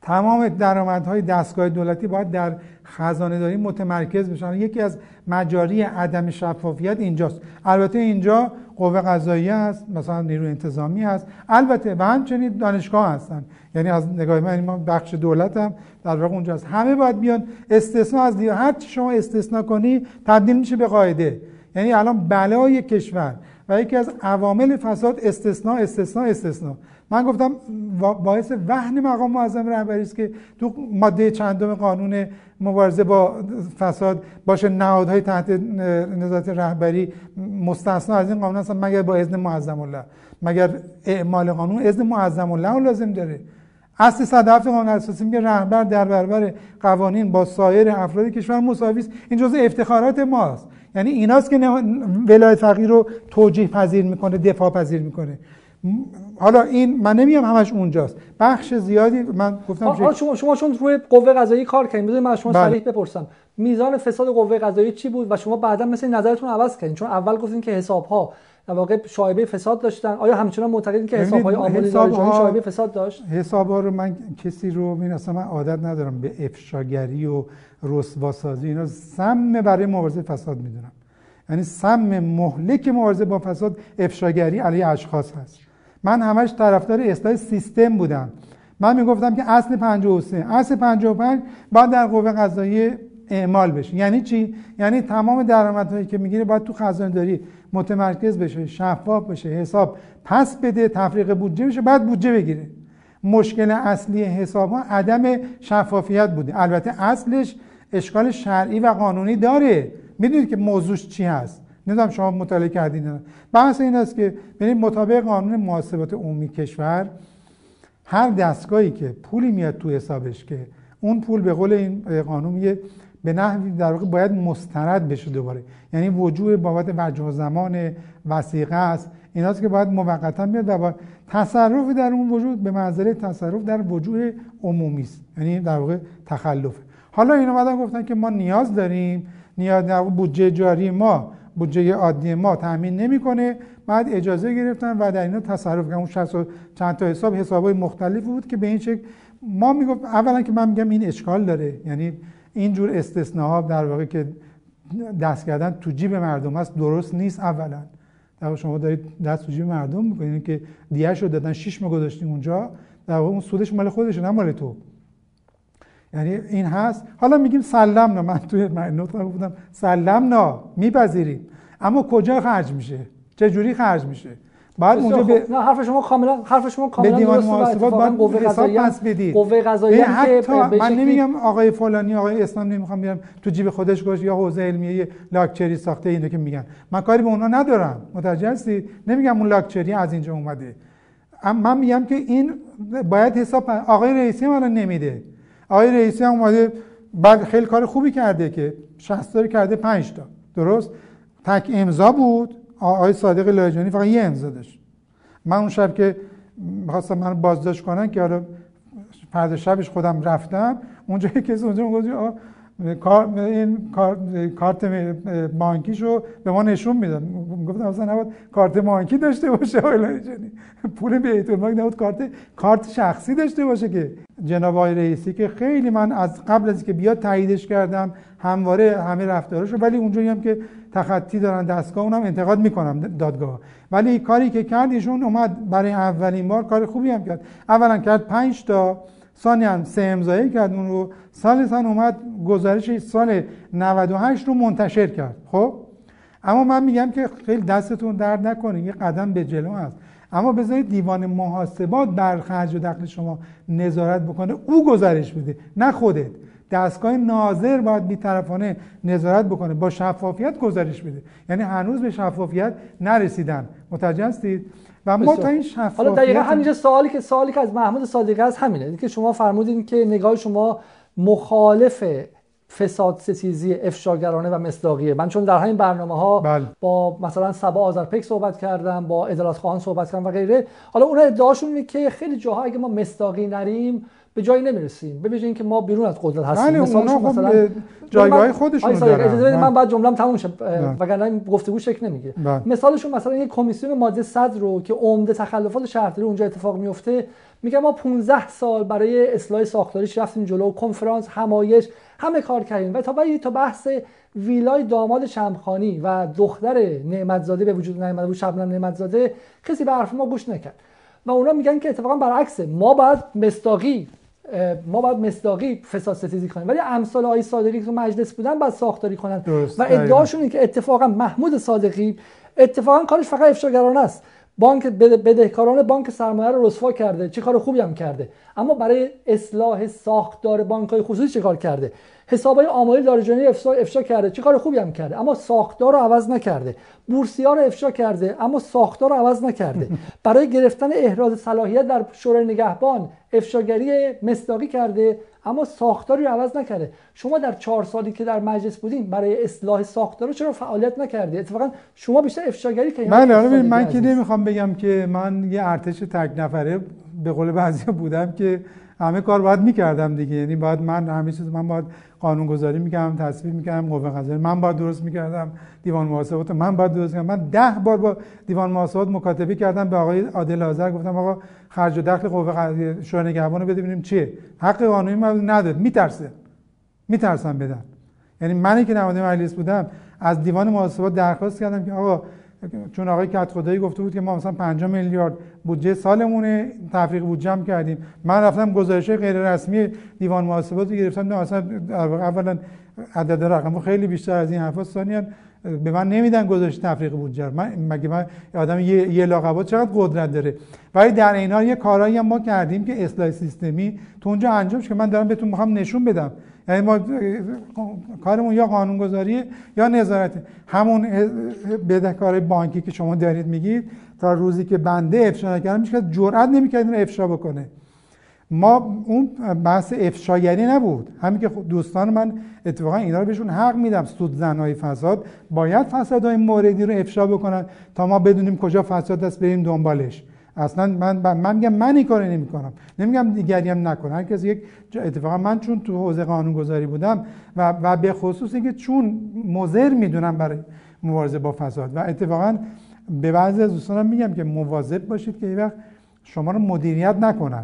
تمام درآمدهای دستگاه دولتی باید در خزانه داری متمرکز بشن. یکی از مجاری عدم شفافیت اینجاست. البته اینجا قوه قضاییه هست مثلا نیروی انتظامی هست البته و همچنین دانشگاه هستن. یعنی از نگاه من ما بخش دولت هم در واقع اونجاست همه باید بیان. استثنا از دیگه. هر چی شما استثنا کنی تبدیل میشه به قاعده. یعنی الان بلای کشور و یکی از عوامل فساد استثنا استثنا استثنا من گفتم باعث وهن مقام معظم رهبری است که تو ماده چندم قانون مبارزه با فساد باشه نهادهای تحت نظارت رهبری مستثنا از این قانون هستن مگر با اذن معظم الله. مگر اعمال قانون اذن معظم الله لازم داره. اصل 107 قانون اساسی میگه رهبر در برابر قوانین با سایر افراد کشور مساوی است. این جزء افتخارات ماست. یعنی ایناست که ولایت فقیه رو توجیه پذیر می‌کنه دفاع پذیر می‌کنه. حالا این من نمیگم همش اونجاست. بخش زیادی من گفتم شما شما چون روی قوه قضایی کار کردین بذارید من از شما بله. صریح بپرسم. میزان فساد قوه قضایی چی بود و شما بعدا مثل نظرتون عوض کردین؟ چون اول گفتین که حساب ها در واقع شایبه فساد داشتن. آیا همچنان معتقدین که حساب های آماده شایبه فساد داشت. حساب ها رو من کسی رو من اصلا من عادت ندارم به افشاگری و رسواسازی. اینا سم برای مبارزه فساد می‌دونم. یعنی سم مهلک مبارزه با فساد افشاگری علیه اشخاص هست. من همش طرفدار اصلاح سیستم بودم. من می‌گفتم که اصل 53 اصل 55 باید در قوه قضاییه اعمال بشه. یعنی چی؟ یعنی تمام درآمدهایی که می‌گیره باید تو خزانه داری متمرکز بشه شفاف بشه حساب پس بده تفریق بودجه بشه بعد بودجه بگیره. مشکل اصلی حساب ها عدم شفافیت بوده. البته اصلش اشکال شرعی و قانونی داره. می‌دونید که موضوعش چی هست؟ نمی‌دونم شما مطالعه کردین بحث این است که ببینید مطابق قانون محاسبات عمومی کشور هر دستگاهی که پولی میاد تو حسابش که اون پول به قول این قانون میگه به نحوی در واقع باید مسترد بشه دوباره. یعنی وجوه بابت وجه زمان وسیقه است. ایناست که باید موقتا بیاد و باید تصرف در اون وجود به منزله تصرف در وجوه عمومی است. یعنی در واقع تخلف حالا این اومدن گفتن که ما نیاز داریم نیاز در بودجه جاری ما بودجه عادی ما تامین نمی‌کنه. بعد اجازه گرفتن و در اینا تصرف کردن. اون 60 چند تا حساب حسابای مختلفی بود که به این شکل ما می‌گفت اولا که من میگم این اشکال داره. یعنی اینجور استثناها در واقع که دست کردن تو جیب مردم هست درست نیست اولا. در شما دارید دست تو جیب مردم می‌کنید که دیگه رو دادن شش ماه گذاشتیم اونجا. در واقع اون سودش مال خودشه نه مال تو. یعنی این هست. حالا میگیم سلم نه من توی نوت گفتم سلم نه میپذیریم. اما کجا خرج میشه؟ چه جوری خرج میشه؟ بعد اونجا به نه حرف شما کاملا حرف شما کاملا به دیوان محاسبات باید قوه قضاییه. پس بدید. قوه قضاییه حتی من نمیگم آقای فلانی آقای اسلام نمی‌خوام بیارم تو جیب خودش گوش یا حوزه علمیه لاکچری ساخته اینو که میگن. من کاری به اونا ندارم. متوجه هستی؟ نمیگم اون لاکچری از اینجا اومده. من میگم که این باید حساب آقای رئیسی من نمیده. آقای رئیسی هم اومده بعد خیلی کار خوبی کرده که 60 کرده 5 تا. درست؟ تک امضا بود. آقای صادق لاجانی فقط یه امضا داشت. من اون شب که می‌خواستم من بازداشت کنن که حالا فردا شبش خودم رفتم اونجا کسی اونجا گفت این کارت بانکیشو به ما نشون می‌داد گفتم اصلا نباید کارت بانکی داشته باشه پول بیت المال نباید کارت کارت شخصی داشته باشه که. جناب آقای رئیسی که خیلی من از قبل از که بیاد تاییدش کردم همواره همه رفتارشو ولی اونجایی هم که تخطی دارن دستگاه اونم انتقاد می‌کنم دادگاه. ولی کاری که کرد ایشون اومد برای اولین بار کار خوبی هم کرد. اولا کرد 5 تا ثانی هم سه امضایی کرد اون رو. سال اومد گزارش سال 98 رو منتشر کرد خب؟ اما من میگم که خیلی دستتون درد نکنه یه قدم به جلو هست. اما بذارید دیوان محاسبات بر خرج و دخل شما نظارت بکنه او گزارش بده نه خودت. دستگاه ناظر باید بیطرفانه نظارت بکنه با شفافیت گزارش بده. یعنی هنوز به شفافیت نرسیدن. متوجه هستید؟ و ما تا این شفافیت حالا دقیقا همینجا سوالی که سوالی که از محمود صادقی هست همینه. که شما فرمودین که نگاه شما مخالف فساد ستیزی افشاگرانه و مصداقیه. من چون در همین برنامه ها بله. با مثلا سبا آذرپیک صحبت کردم با ادالت خان صحبت کردم و غیره حالا اونها ادعاشون اینه که خیلی جاها اگه ما مصداقی نریم به جایی نمی‌رسیم. به ویژه اینکه ما بیرون از قدرت هستیم. بله اونا خب مثلا جایگاه خودشون دارن. من بعد جمله‌ام تموم شه. بله. وگرنه این گفتگو شکل نمی‌گیره. بله. مثالشون مثلا یک کمیسیون ماده 100 رو که عمده تخلفات شهرداری اونجا اتفاق میفته میگه ما 15 سال برای اصلاح ساختاریش رفتیم جلو کنفرانس همایش همه کار کردیم. و تا بعد تا بحث ویلای داماد شمخانی و دختر نعمتزاده به وجود نیامده بود شبنم نعمتزاده کسی به حرف ما گوش نکرد. و اونا میگن که اتفاقا برعکسه. ما باید مستاقی ما باید مصداقی فساد ستیزی کنیم. ولی امثال آقای صادقی که تو مجلس بودن باید ساختاری کنن. درست، و. ادعاشون اینه که اتفاقا محمود صادقی اتفاقا کارش فقط افشاگرانه است. بانک بده- بدهکاران بانک سرمایه رو رسوا کرده. چه کار خوبی هم کرده. اما برای اصلاح ساختار بانک های خصوصی چه کار کرده؟ حسابای آمالی دارجانی افشا, افشا کرده. چه کار خوبی هم کرده؟ اما ساختار رو عوض نکرده. بورسیا رو افشا کرده. اما ساختار رو عوض نکرده. برای گرفتن احراز صلاحیت در شورای نگهبان افشاگری مصداقی کرده. اما ساختاری رو عوض نکرده. شما در چهار سالی که در مجلس بودین برای اصلاح ساختار چرا فعالیت نکردی؟ اتفاقا شما بیشتر افشاگری کردین حالا ببین، صادقی من که. نمی‌خوام بگم که من یه ارتش تک نفره به قول بعضی بودم که همه کار باید می‌کردم دیگه. یعنی باید من همه چیز من باید قانون گذاری می‌کردم تصویب می‌کردم قوه قضاییه من باید درست می‌کردم. دیوان محاسبات من باید درست کردم من ده بار با دیوان محاسبات مکاتبه کردم. به آقای عادل آذر گفتم آقا خرج و دخل قوه قضاییه شورای نگهبان رو بده ببینیم چیه. حق قانونی من نداد. میترسه. میترسم بدن. یعنی منی که نماینده مجلس بودم از دیوان محاسبات درخواست کردم که آقا چون آقای کت خدایی گفته بود که ما مثلا 5 میلیارد بودجه سالمونه تفریق بودجه هم کردیم. من رفتم گزارش غیر رسمی دیوان محاسبات رو گرفتم نه اصلا اولا عدد رقم خیلی بیشتر از این حرفا ثانیا به من نمیدن گزارش تفریق بودجه. من مگه من آدم یه, یه لاقبات چقدر قدرت داره؟ ولی در این یه کارایی هم ما کردیم که اصلاح سیستمی تو اونجا انجام که من دارم بهتون می‌خوام نشون بدم. یعنی ما کارمون یا قانونگذاریه یا نظارت همون بدهکار بانکی که شما دارید میگید تا روزی که بنده افشا نکردم کس جرئت نمی‌کرد اینو افشا بکنه. ما اون بحث افشاگری نبود. همین که دوستان من اتفاقا اینا رو بهشون حق میدم. سود زنهای فساد باید فسادهای موردی رو افشا بکنن تا ما بدونیم کجا فساد است بریم دنبالش. اصلا من من میگم من این کارو نمی‌کنم. نمیگم دیگری هم نکنه. هر کسی یک اتفاقا من چون تو حوزه قانون گذاری بودم و و به خصوص اینکه چون مضر می‌دونم برای مبارزه با فساد. و اتفاقا به بعضی از دوستانم میگم که مواظب باشید که وقت شما رو مدیریت نکنن.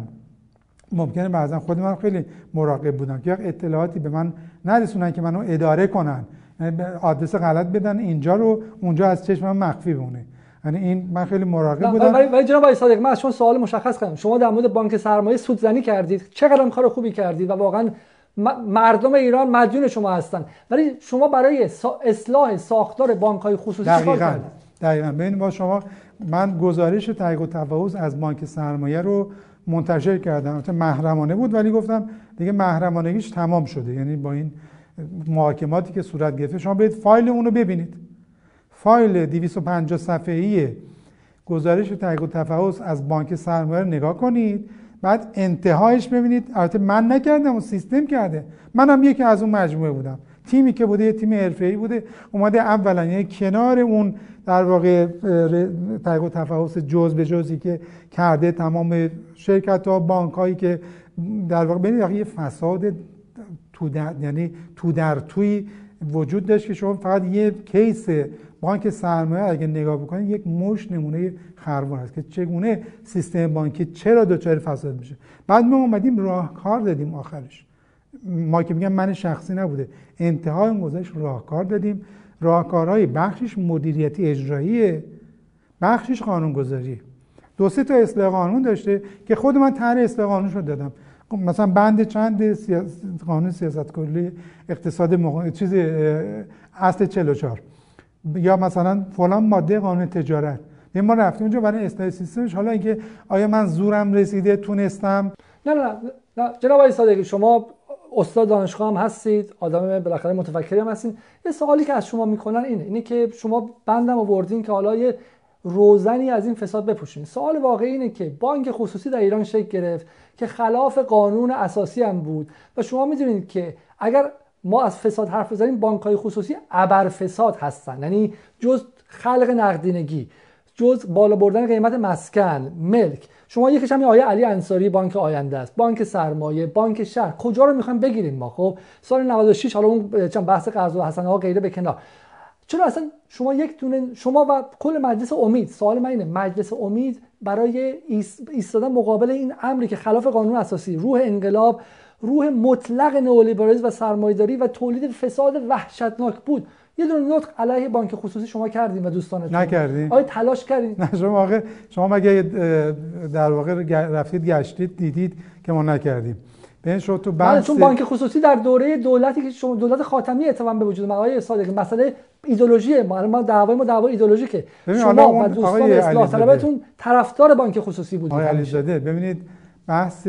ممکنه بعضا خود من خیلی مراقب بودم که اطلاعاتی به من نرسونن که منو اداره کنن. یعنی آدرس غلط بدن اینجا رو اونجا از چشم من مخفی بمونه. یعنی این من خیلی مراقب بودم. ولی ولی جناب آقای صادق من از شما سوال مشخص کردم شما در مورد بانک سرمایه سودزنی کردید. چقدر کار خوبی کردید و واقعا مردم ایران مدیون شما هستن. ولی شما برای اصلاح ساختار بانک های خصوصی چیکار کردید؟ دقیقاً. ببین با شما من گزارش تحقیق و تفاوض از بانک سرمایه رو منتشر کردم. البته محرمانه بود ولی گفتم دیگه محرمانگیش تمام شده. یعنی با این محاکماتی که صورت گرفته شما برید فایل اون رو ببینید. فایل 250 صفحه‌ای گزارش تحقیق و تفاوض از بانک سرمایه نگاه کنید. بعد انتهایش ببینید. البته من نکردم و سیستم کرده. منم یکی از اون مجموعه بودم. تیمی که بوده یه تیم حرفه‌ای بوده. اومده اولا یعنی کنار اون در واقع تحقیق و تفاوض جز به جزی که کرده تمام شرکت ها بانک هایی که در واقع ببینید یه فساد تو در یعنی تو در توی وجود داشت که شما فقط یه کیس بانک سرمایه اگه نگاه بکنید یک مش نمونه خروار است که چگونه سیستم بانکی چرا دچار فساد میشه. بعد ما اومدیم راهکار دادیم آخرش. ما که میگم من شخصی نبوده. انتهای اون گذاشت راهکار دادیم. راهکارهای بخشش مدیریتی اجراییه. بخشش قانونگذاریه. دو سه تا اصلاح قانون داشته که خود من طرح اصلاح قانون رو دادم. مثلا بند چند سیاست قانون سیاست کلی اقتصاد مق... چیز اصل 44 یا مثلا فلان ماده قانون تجارت. ما رفتیم اونجا برای اصلاح سیستمش. حالا اینکه آیا من زورم رسیده تونستم؟ نه نه نه. جناب آقای صادقی شما استاد دانشگاه هم هستید آدم بالاخره متفکری هم هستید یه سوالی که از شما می‌کنن اینه اینه که شما بندم آوردین که حالا یه روزنی از این فساد بپوشین. سوال واقعی اینه که بانک خصوصی در ایران شکل گرفت که خلاف قانون اساسی هم بود. و شما می‌دونید که اگر ما از فساد حرف بزنیم بانک های خصوصی ابر فساد هستن. یعنی جز خلق نقدینگی جز بالا بردن قیمت مسکن ملک. شما یکیش همین آیه علی انصاری بانک آینده است. بانک سرمایه بانک شهر. کجا رو می‌خوایم بگیریم ما؟ خب سال 96 حالا اون بحث قرض و حسنه ها غیره به چرا اصلا شما یک دونه شما و کل مجلس امید سوال من اینه مجلس امید برای ایستادن مقابل این امری که خلاف قانون اساسی روح انقلاب روح مطلق نئولیبرالیسم و سرمایه‌داری و تولید فساد وحشتناک بود. یه دونه نطق علیه بانک خصوصی شما کردیم و دوستانتون. نکردیم. آیا تلاش کردیم. نه شما واقع شما مگه در واقع رفتید گشتید دیدید که ما نکردیم. ببین شما تو بله، بحث چون بانک خصوصی در دوره دولتی که شما دولت خاتمی اتفاقا به وجود آقای صادقی مسئله ایدولوژی ما ما دعوای ما دعوا ایدولوژیکه شما و دوستان اصلاح طلبتون طرفدار بانک خصوصی بودید. آقای علیزاده ببینید بحث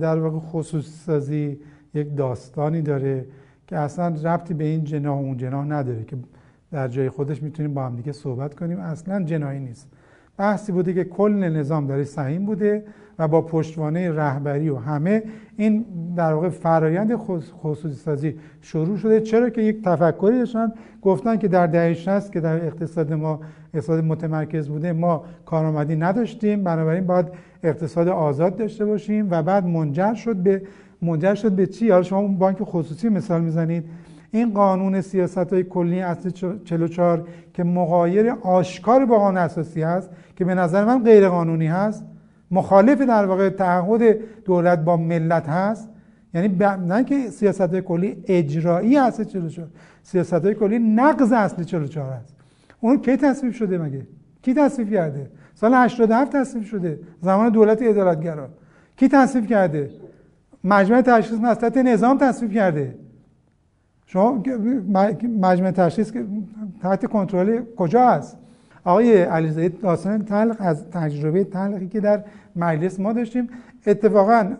در واقع خصوصی سازی یک داستانی داره که اصلا ربطی به این جناح و اون جناح نداره که در جای خودش می‌تونیم با هم دیگه صحبت کنیم. اصلا جناحی نیست. بحثی بوده که کل نظام داره سهیم بوده و با پشتوانه رهبری و همه این در واقع فرایند خصوصی سازی شروع شده. چرا که یک تفکری داشتن گفتن که در دهه 60 که در اقتصاد ما اقتصاد متمرکز بوده ما کارآمدی نداشتیم بنابراین باید اقتصاد آزاد داشته باشیم و بعد منجر شد به منجر شد به چی؟ حالا شما اون بانک خصوصی مثال می‌زنید. این قانون سیاست های کلی اصل 44 که مغایر آشکار با قانون اساسی هست که به نظر من غیر قانونی هست مخالف در واقع تعهد دولت با ملت هست. یعنی نه که سیاست های کلی اجرایی اصل 44 سیاست های کلی نقض اصل 44 هست. اون کی تصویب شده مگه؟ کی تصویب کرده؟ سال 87 تصویب شده زمان دولت عدالتگرا. کی تصویب کرده؟ مجمع تشخیص مسئلت نظام تصویب کرده. شما مجمع تشخیص تحت کنترل کجا هست؟ آقای علیزاده داستان تلق از تجربه تلقی که در مجلس ما داشتیم اتفاقا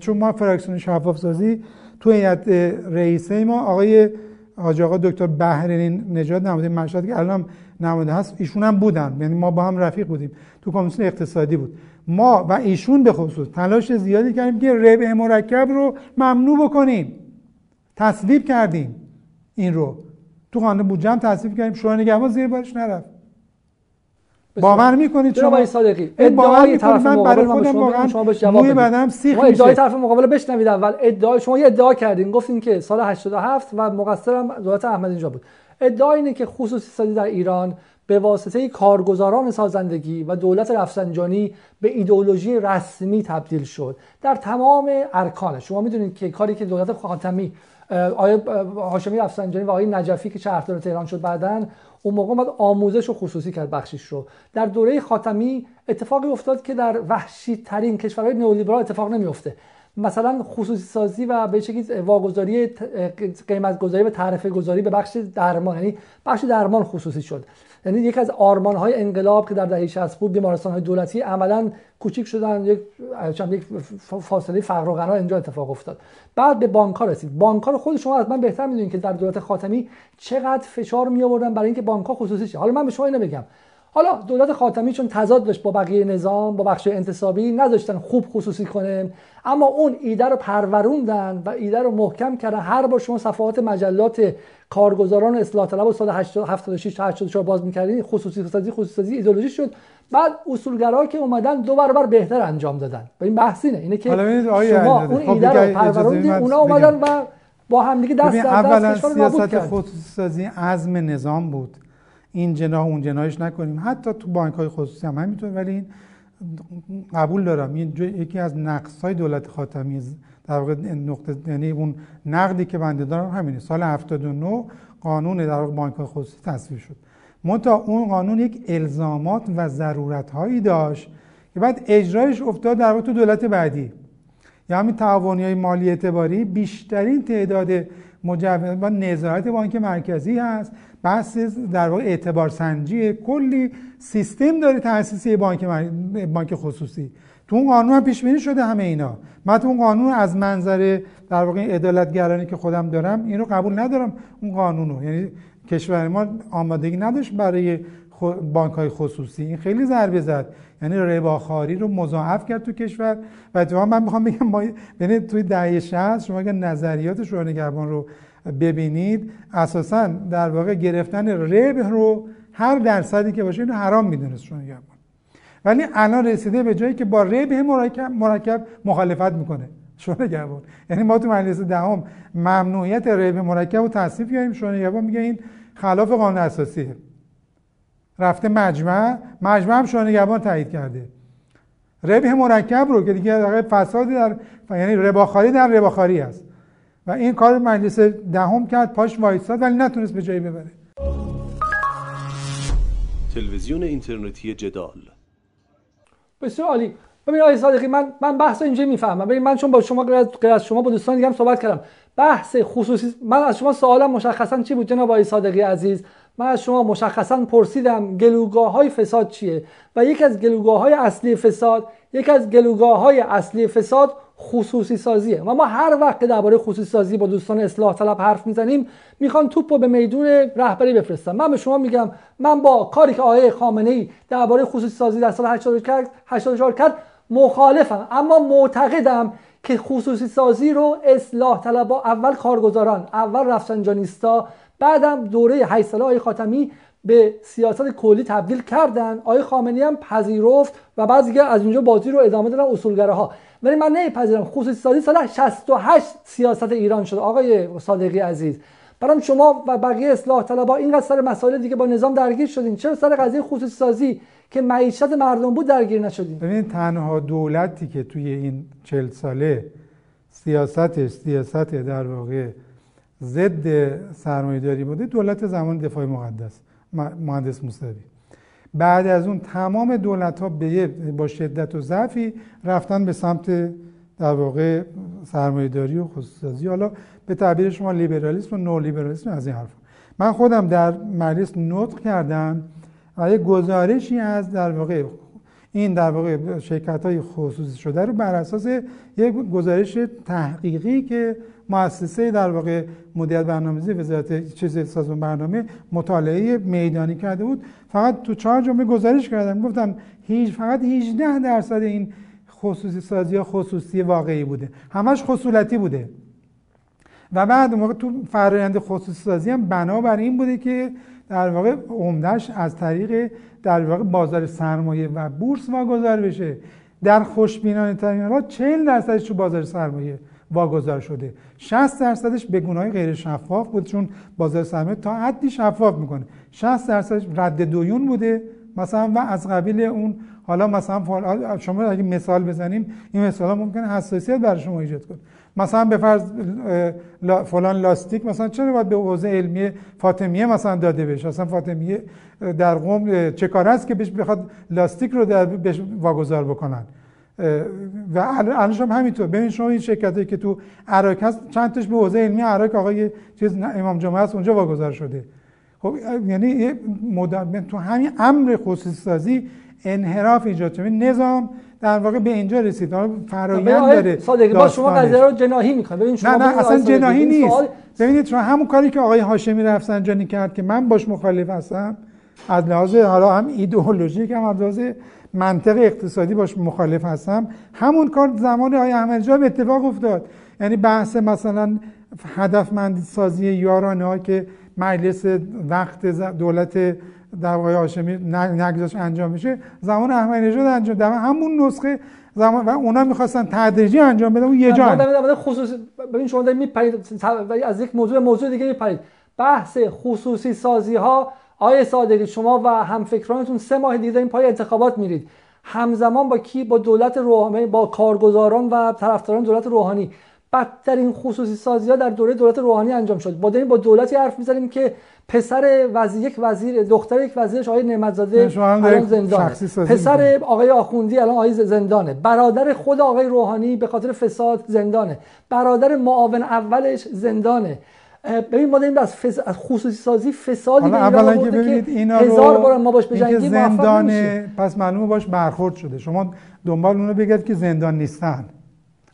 چون ما فراکسیون شفاف سازی تو هیئت رئیسه ما آقای حاج آقا دکتر بهرین نجات نماینده مشهد که الان نماینده هست ایشون هم بودن یعنی ما با هم رفیق بودیم تو کمیسیون اقتصادی بود. ما و ایشون به خصوص تلاش زیادی کردیم که ربع مرکب رو ممنوع بکنیم. تصویب کردیم این رو. تو قانون بودجه هم تصویب کردیم. شورای نگهبان زیر بارش نرفت. باور می‌کنید شما؟ صادقی ادعای طرف من برای خودم واقعا جواب بدم سیخ میشه ادعای طرف مقابل بشنوید اول ادعای شما یه ادعا کردین. گفتین که سال 87 و مقصرم دولت احمد اینجا بود. ادعا اینه که خصوصی سازی در ایران به واسطه کارگزاران سازندگی و دولت رفسنجانی به ایدئولوژی رسمی تبدیل شد. در تمام ارکان شما می‌دونید که کاری که دولت خاتمی آیه هاشمی رفسنجانی و آقای نجفی که شهردار تهران شد بعدا اون موقع اومد آموزش و خصوصی کرد بخشش رو. در دوره خاتمی اتفاقی افتاد که در وحشی ترین کشورهای نئولیبرال اتفاق نمیفته مثلا خصوصی سازی و به شکلی واگذاری قیمت گذاری و تعرفه گذاری به بخش درمان یعنی بخش درمان خصوصی شد. یعنی یک از آرمان های انقلاب که در دهه 60 بود بیمارستان های دولتی عملا کوچیک شدن یک یک فاصله فقر و غنا اینجا اتفاق افتاد. بعد به بانک رسید. بانک رو خود شما از من بهتر می‌دونید که در دولت خاتمی چقدر فشار می آوردن برای اینکه بانک خصوصی شه. حالا من به شما اینو بگم. حالا دولت خاتمی چون تضاد داشت با بقیه نظام با بخش انتصابی نذاشتن خوب خصوصی کنه. اما اون ایده رو پروروندن و ایده رو محکم کردن. هر بار شما صفحات مجلات کارگزاران اصلاح طلب و سال 76 تا 84 باز می‌کردین خصوصی سازی خصوصی سازی ایدئولوژی شد. بعد اصولگرا که اومدن دو برابر بهتر انجام دادن. و این بحث اینه. اینه که شما اون خب ایده رو پروروندین اونا اومدن و با هم دیگه دست در دست اولا سیاست خصوصی سازی عزم نظام بود. این جناح اون جناحش نکنیم. حتی تو بانک های خصوصی هم همینطور ولی این قبول دارم. این یکی از نقص های دولت خاتمی در واقع نقطه یعنی اون نقدی که بنده دارم همینه. سال 79 قانون در واقع بانک های خصوصی تصویب شد. منتها اون قانون یک الزامات و ضرورت هایی داشت که بعد اجرایش افتاد در واقع تو دولت بعدی. یا همین تعاونی های مالی اعتباری بیشترین تعداد مجوز و نظارت بانک مرکزی هست. بحث در واقع اعتبار سنجی کلی سیستم داره تاسیس بانک بانک خصوصی. تو اون قانون هم پیش بینی شده همه اینا. من تو اون قانون از منظر در واقع عدالتگرانی که خودم دارم اینو قبول ندارم. اون قانونو. یعنی کشور ما آمادگی نداشت برای بانک های خصوصی. این خیلی ضربه زد. یعنی رباخاری رو مضاعف کرد تو کشور. و اتفاقا من می‌خوام بگم ما یعنی توی دهه 60 شما اگر نظریات شورای نگهبان رو ببینید اساسا در واقع گرفتن ربح رو هر درصدی که باشه اینو حرام می‌دونست نگهبان ولی الان رسیده به جایی که با ربح مرکب, مرکب مخالفت می‌کنه. شو نگهبان یعنی ما تو مجلس دهم ممنوعیت ربح مرکب رو تصویب کردیم. شو نگهبان میگه این خلاف قانون اساسیه رفته مجمع مجمع هم شو نگهبان تایید کرده. ربح مرکب رو که دیگه فسادی در یعنی رباخاری در رباخاری است. و این کار مجلس دهم کرد پاش وایستاد ولی نتونست به جایی ببره. تلویزیون اینترنتی جدال. بسیار عالی. ببین آقای صادقی من من بحث اینجا می‌فهمم. ببین من چون با شما غیر از شما با دوستان دیگه هم صحبت کردم. بحث خصوصی من از شما سوالم مشخصا چی بود جناب آقای صادقی عزیز؟ من از شما مشخصا پرسیدم گلوگاه های فساد چیه؟ و یکی از گلوگاه های اصلی فساد یکی از گلوگاه های اصلی فساد خصوصی سازیه و ما هر وقت درباره خصوصی سازی با دوستان اصلاح طلب حرف می‌زنیم می‌خوان توپ رو به میدون رهبری بفرستم من به شما میگم من با کاری که آقای خامنه ای درباره خصوصی سازی در سال 84 کرد مخالفم. اما معتقدم که خصوصی سازی رو اصلاح طلبا اول کارگزاران اول رفسنجانیستا بعدم دوره 8 ساله خاتمی به سیاست کلی تبدیل کردن. آقای خامنه‌ای هم پذیرفت و بعضی از اینجا بازی رو ادامه دادن اصولگراها. ولی من نمیپذیرم. خصوصی سازی سال 68 سیاست ایران شد. آقای صادقی عزیز برام شما و بقیه اصلاح طلبها اینقدر سر مسائل دیگه با نظام درگیر شدین. چرا سر قضیه خصوصی سازی که معیشت مردم بود درگیر نشدین؟ ببینید تنها دولتی که توی این چل ساله سیاستش سیاست در واقع ضد سرمایه‌داری بوده دولت زمان دفاع مقدس مهندس موسوی بعد از اون تمام دولت ها به با شدت و ضعفی رفتن به سمت در واقع سرمایه‌داری و خصوصی حالا به تعبیر شما لیبرالیسم و نو لیبرالیسم از این حرف. من خودم در مجلس نطق کردم و یک گزارشی از در واقع این در واقع شرکت های خصوصی شده رو بر اساس یک گزارش تحقیقی که مؤسسه در واقع مدیریت برنامه‌ریزی وزارت چیز سازمان برنامه مطالعه میدانی کرده بود. فقط تو چهار جمله گزارش کردم. گفتم هیچ فقط 18 درصد این خصوصی سازی ها خصوصی واقعی بوده. همش خصولتی بوده. و بعد موقع تو فرآیند خصوصی سازی هم بنابر این بوده که در واقع عمدهش از طریق در واقع بازار سرمایه و بورس واگذار بشه. در خوشبینانه ترین حالات 40 درصدش تو بازار سرمایه واگذار شده. 60 درصدش به گناه غیر شفاف بود چون بازار سرمایه تا حدی شفاف می‌کنه. 60 درصدش رد دویون بوده. مثلا و از قبیل اون حالا مثلا شما اگه مثال بزنیم این مثال ها ممکنه حساسیت برای شما ایجاد کنه. مثلا به فرض فلان لاستیک مثلا چرا باید به حوزه علمی فاطمیه مثلا داده بشه؟ مثلا فاطمیه در قوم چه کار است که بهش بخواد لاستیک رو در بهش واگذار بکنن؟ و الانش هم همینطور. ببین شما این شرکتی که تو عراق هست چند تاش به حوزه علمی عراق آقای چیز امام جمعه است اونجا واگذار شده. خب یعنی تو همین امر خصوصی سازی انحراف ایجاد شده. نظام در واقع به اینجا رسید. فرایند داره صادقی با شما قضیه رو جناحی می‌کنه ببین شما نه نه اصلا جناحی نیست. ببینید شما همون کاری که آقای هاشمی رفسنجانی کرد که من باش مخالف هستم از لحاظ حالا هم ایدئولوژیک هم از لحاظ منطق اقتصادی باش مخالف هستم. همون کار زمان آقای احمدی به اتفاق افتاد. یعنی بحث مثلا هدفمندی سازی یارانه ها که مجلس وقت دولت در واقع هاشمی نگذاش انجام میشه زمان احمدی نژاد انجام دادن همون نسخه زمان و اونا می‌خواستن تدریجی انجام بدن اون یه جا خصوص ببین شما دارید میپرید از یک موضوع موضوع دیگه میپرید. بحث خصوصی سازی ها آیه صادقی شما و همفکرانتون سه ماه دیگه این پای انتخابات میرید. همزمان با کی؟ با دولت روحانی با کارگزاران و طرفداران دولت روحانی. بدترین خصوصی سازی ها در دوره دولت روحانی انجام شد. با با دولتی حرف می‌زنیم که پسر وزیر یک وزیر دختر یک وزیرش آقای نعمتزاده الان زندانه. پسر آقای آخوندی الان آقای زندانه. برادر خود آقای روحانی به خاطر فساد زندانه. برادر معاون اولش زندانه. ببین ما داریم از, فس... از خصوصی سازی فسادی به اولا که ببینید اینا هزار بار ما باش بجنگیم زندانه پس معلومه باش برخورد شده. شما دنبال اونو بگردید که زندان نیستن.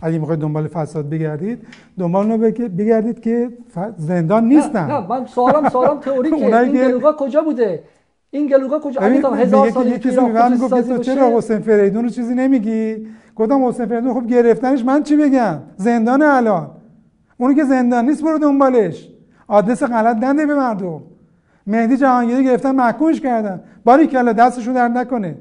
اگه می‌خواید دنبال فساد بگردید دنبال اونو بگردید که زندان نیستن. نه, نه من سوالم سوالم تئوریکه *laughs* این گلوگا کجا بوده؟ این گلوگا کجا؟ اگه تا هزار سال یه چیزی تو چرا حسین فریدون رو چیزی نمیگی؟ گفتم حسین فریدون خب گرفتنش من چی بگم؟ زندان الان. اونی که زندان نیست برو دنبالش. آدرس غلط نده به مردم. مهدی جهانگیری گرفتن محکومش کردن. باری کلا دستشون در نکنه.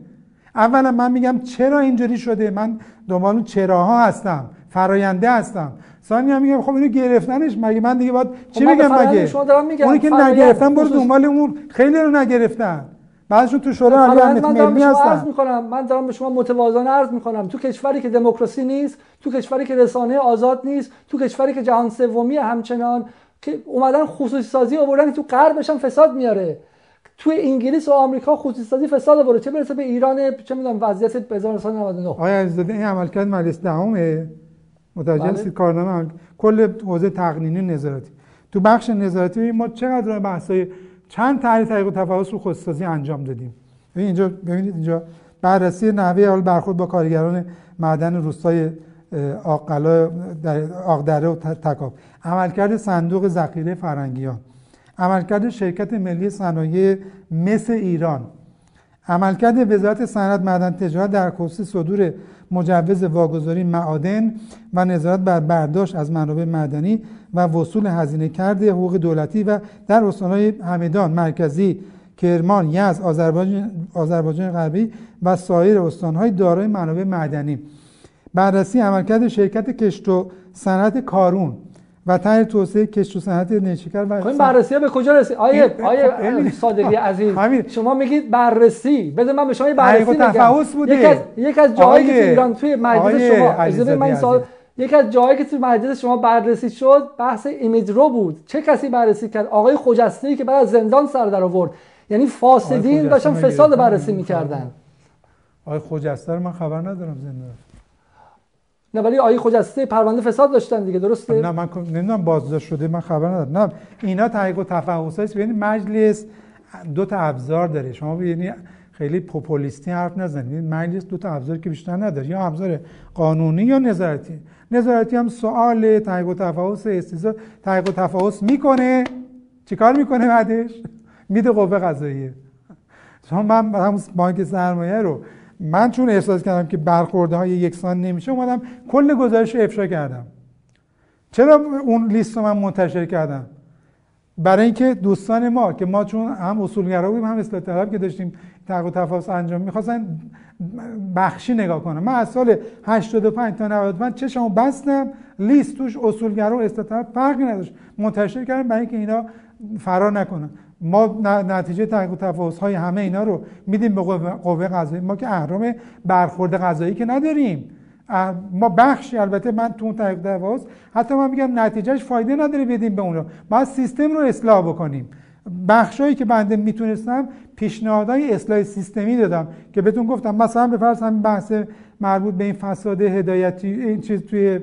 اولا من میگم چرا اینجوری شده؟ من دنبال اون چراها هستم. فراینده هستم. ثانیا میگم خب اینو گرفتنش مگه؟ من دیگه باید چی بگم فرآیند مگه. اونی که نگرفتن برو دنبال اون. خیلی رو نگرفتن. بعضشون تو شورای عالی امنیت ملی شما عرض هستن می‌کنم. من دارم به شما متوازانه عرض می‌کنم. تو کشوری که دموکراسی نیست تو کشوری که رسانه آزاد نیست تو کشوری که جهان سومی همچنان که اومدن خصوصی سازی آوردن تو غربش هم فساد میاره. توی انگلیس و آمریکا خصوصی سازی فساد آورده. چه برسه به ایران چه می‌دونم وضعیت 1999 آقای عزیزاده این عملکرد مجلس دهمه؟ متوجه بله. هستید کارنامه عمل- کل حوزه تقنینی نظارتی. تو بخش نظارتی ما چقدر بحثای چند تحلیل تحقیق و تفحص رو خودسازی انجام دادیم. ببین اینجا ببینید اینجا بررسی نحوه حال برخورد با کارگران معدن روستای آقلا در آقدره و ت- تکاب عملکرد صندوق ذخیره فرنگیان. عملکرد شرکت ملی صنایع مس ایران. عملکرد وزارت صنعت معدن تجارت در خصوص صدور مجوز واگذاری معادن و نظارت بر برداشت از منابع معدنی و وصول هزینه کرده حقوق دولتی و در استانهای همدان مرکزی کرمان یزد آذربایجان غربی و سایر استانهای دارای منابع معدنی. بررسی عملکرد شرکت کشت و صنعت کارون و طرح توسعه کشت و صنعت نیشکر و خب این بررسی ها به کجا رسید؟ آیه آیه خب صادقی عزیز همین. شما میگید بررسی. بده من به شما یه بررسی و میگم تفحص بوده. یک از یک از جاهایی که تو ایران توی مجلس شما اجازه من سوال عزیز. یک از جاهایی که توی مجلس شما بررسی شد بحث ایمیدرو بود. چه کسی بررسی کرد؟ آقای خجسته که بعد از زندان سر در آورد. یعنی فاسدین داشتن فساد. بررسی می‌کردن. آقای خجسته رو من خبر ندارم زنده. نه ولی آقای خجسته پرونده فساد داشتن دیگه درسته؟ نه من نمی‌دونم بازداشت شده من خبر ندارم. نه اینا تحقیق و تفحص هست. یعنی مجلس دو تا ابزار داره. شما یعنی خیلی پوپولیستی حرف نزنید. یعنی مجلس دو تا ابزار که بیشتر نداره. یا ابزار قانونی یا نظارتی. نظارتی هم سوال تحقیق و تفحص استیزا تحقیق و تفحص می‌کنه. چیکار می‌کنه بعدش؟ میده قوه قضاییه. شما من همون بانک سرمایه رو من چون احساس کردم که برخورده های یکسان نمیشه اومدم کل گزارش رو افشا کردم. چرا اون لیست رو من منتشر کردم؟ برای اینکه دوستان ما که ما چون هم اصولگرا بودیم هم اصلاح طلب که داشتیم تحقیق و تفاص انجام می‌خواستن بخشی نگاه کنم من از سال 85 تا 95 چشمو بستم لیست توش اصولگرا و اصلاح طلب فرقی نداشت. منتشر کردم برای اینکه اینا فرار نکنن. ما نتیجه تحقیق و تفاوض های همه اینا رو میدیم به قوه, قضایی. ما که اهرام برخورد قضایی که نداریم. ما بخشی البته من تو اون تحقیق و تفاوض حتی من میگم نتیجهش فایده نداره بدیم به اون رو باید سیستم رو اصلاح بکنیم. بخشایی که بنده می‌تونستم پیشنهادهای اصلاح سیستمی دادم که بهتون گفتم مثلا به فرض همین بحث مربوط به این فساد هدایتی این چیز توی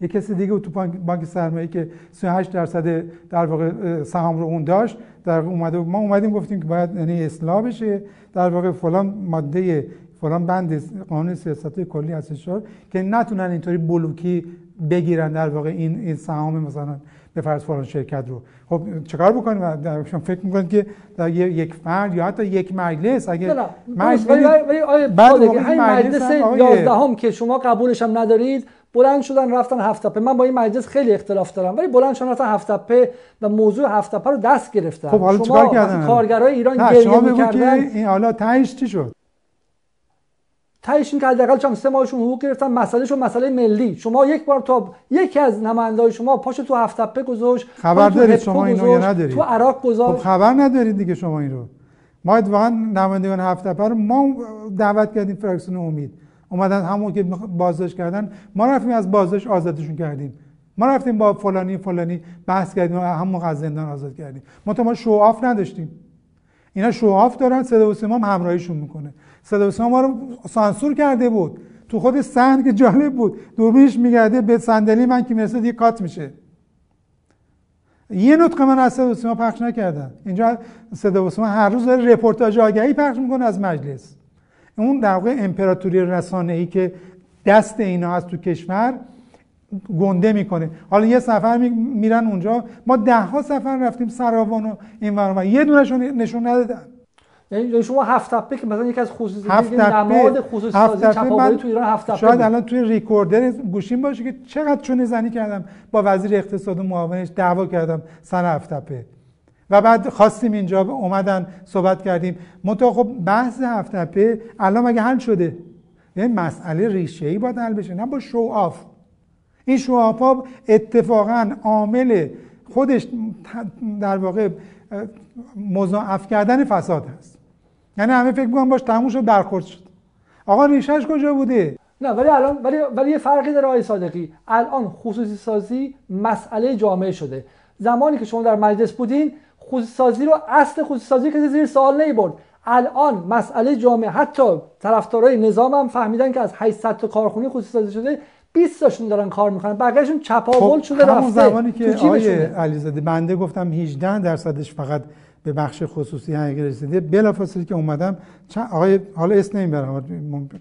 یه کسی دیگه تو بانک, سرمایه که 38 درصد در واقع سهام رو اون داشت. در اومده ما اومدیم گفتیم که باید یعنی اصلاح بشه. در واقع فلان ماده فلان بند قانون سیاست کلی هستش که نتونن اینطوری بلوکی بگیرن در واقع این این سهام مثلا به فرض فلان شرکت رو. خب چیکار بکنیم؟ در شما فکر می‌کنید که در یک فرد یا حتی یک مجلس اگه مجلس-. ولی آیه بعد مجلس مجلس هم آقای- 11 هم که شما قبولش هم ندارید بلند شدن رفتن هفت تپه من با این مجلس خیلی اختلاف دارم ولی بلند شدن رفتن هفت تپه و موضوع هفت تپه رو دست گرفتن. خب حالا شما چیکار کردن؟ کارگرای ایران گریه شما بگو که می‌کردن این حالا تهش چی شد؟ تهش این که حداقل چند سه ماهشون حقوق گرفتن مسئلهشون مسئله ملی. شما یک بار تا یکی از نماینده‌های شما پاشو تو هفت تپه گذاشت خبر دارید شما اینو یا ندارید؟ تو عراق خب گذاشت خبر ندارید دیگه شما این رو ما اتفاقا نمایندگان هفت نفر رو ما دعوت کردیم فراکسیون امید. اومدن همون که بازداشت کردن. ما رفتیم از بازداشت آزادشون کردیم. ما رفتیم با فلانی فلانی بحث کردیم و همون از زندان آزاد کردیم. ما ما شوآف نداشتیم. اینا شوآف دارن صدا و سیما هم همراهیشون می‌کنه. صدا و سیما ما رو سانسور کرده بود. تو خود صحن که جالب بود. دوربینش میگرده به صندلی من که می‌رسه دیگه کات میشه. یه نطق من از صدا و سیما پخش نکردن. اینجا صدا و سیما هر روز داره رپورتاج آگهی پخش می‌کنه از مجلس. اون در واقع امپراتوری رسانه ای که دست اینا هست تو کشور گنده می‌کنه. حالا یه سفر می- میرن اونجا. ما ده ها سفر رفتیم سراوان و این ور اون ور. یه دونشون نشون ندادن. یعنی شما هفت تپه که مثلا یکی از خصوصی هفت دیگه تپه نماد خصوصی هفت سازی من تو ایران هفت تپه شاید. الان توی ریکوردر گوشیم باشه که چقدر چونه زنی کردم. با وزیر اقتصاد و معاونش دعوا کردم سر هفت تپه. و بعد خواستیم اینجا اومدن صحبت کردیم. منتها خب بحث هفت الان مگه حل شده؟ یعنی مسئله ریشه ای باید حل بشه نه با show off. این show off ها اتفاقا عامل خودش در واقع مضاعف کردن فساد هست. یعنی همه فکر می‌کنن باهاش تموم شد برخورد شد. آقا ریشهش کجا بوده؟ نه ولی الان ولی ولی یه فرقی داره آقای صادقی. الان خصوصی سازی مسئله جامعه شده. زمانی که شما در مجلس بودین خصوصی سازی رو اصل خصوصی سازی که زیر سوال نمی‌برد الان مسئله جامعه حتی طرفدارای نظام هم فهمیدن که از 800 تا کارخونه خصوصی سازی شده 20 تاشون دارن کار می‌کنن. بقیه‌شون چپاول خب شده رفته زمانی که آقای علیزاده بنده گفتم 18 درصدش فقط به بخش خصوصی هنگی رسیده. بلافاصله که اومدم آقای حالا اسم نمی‌برم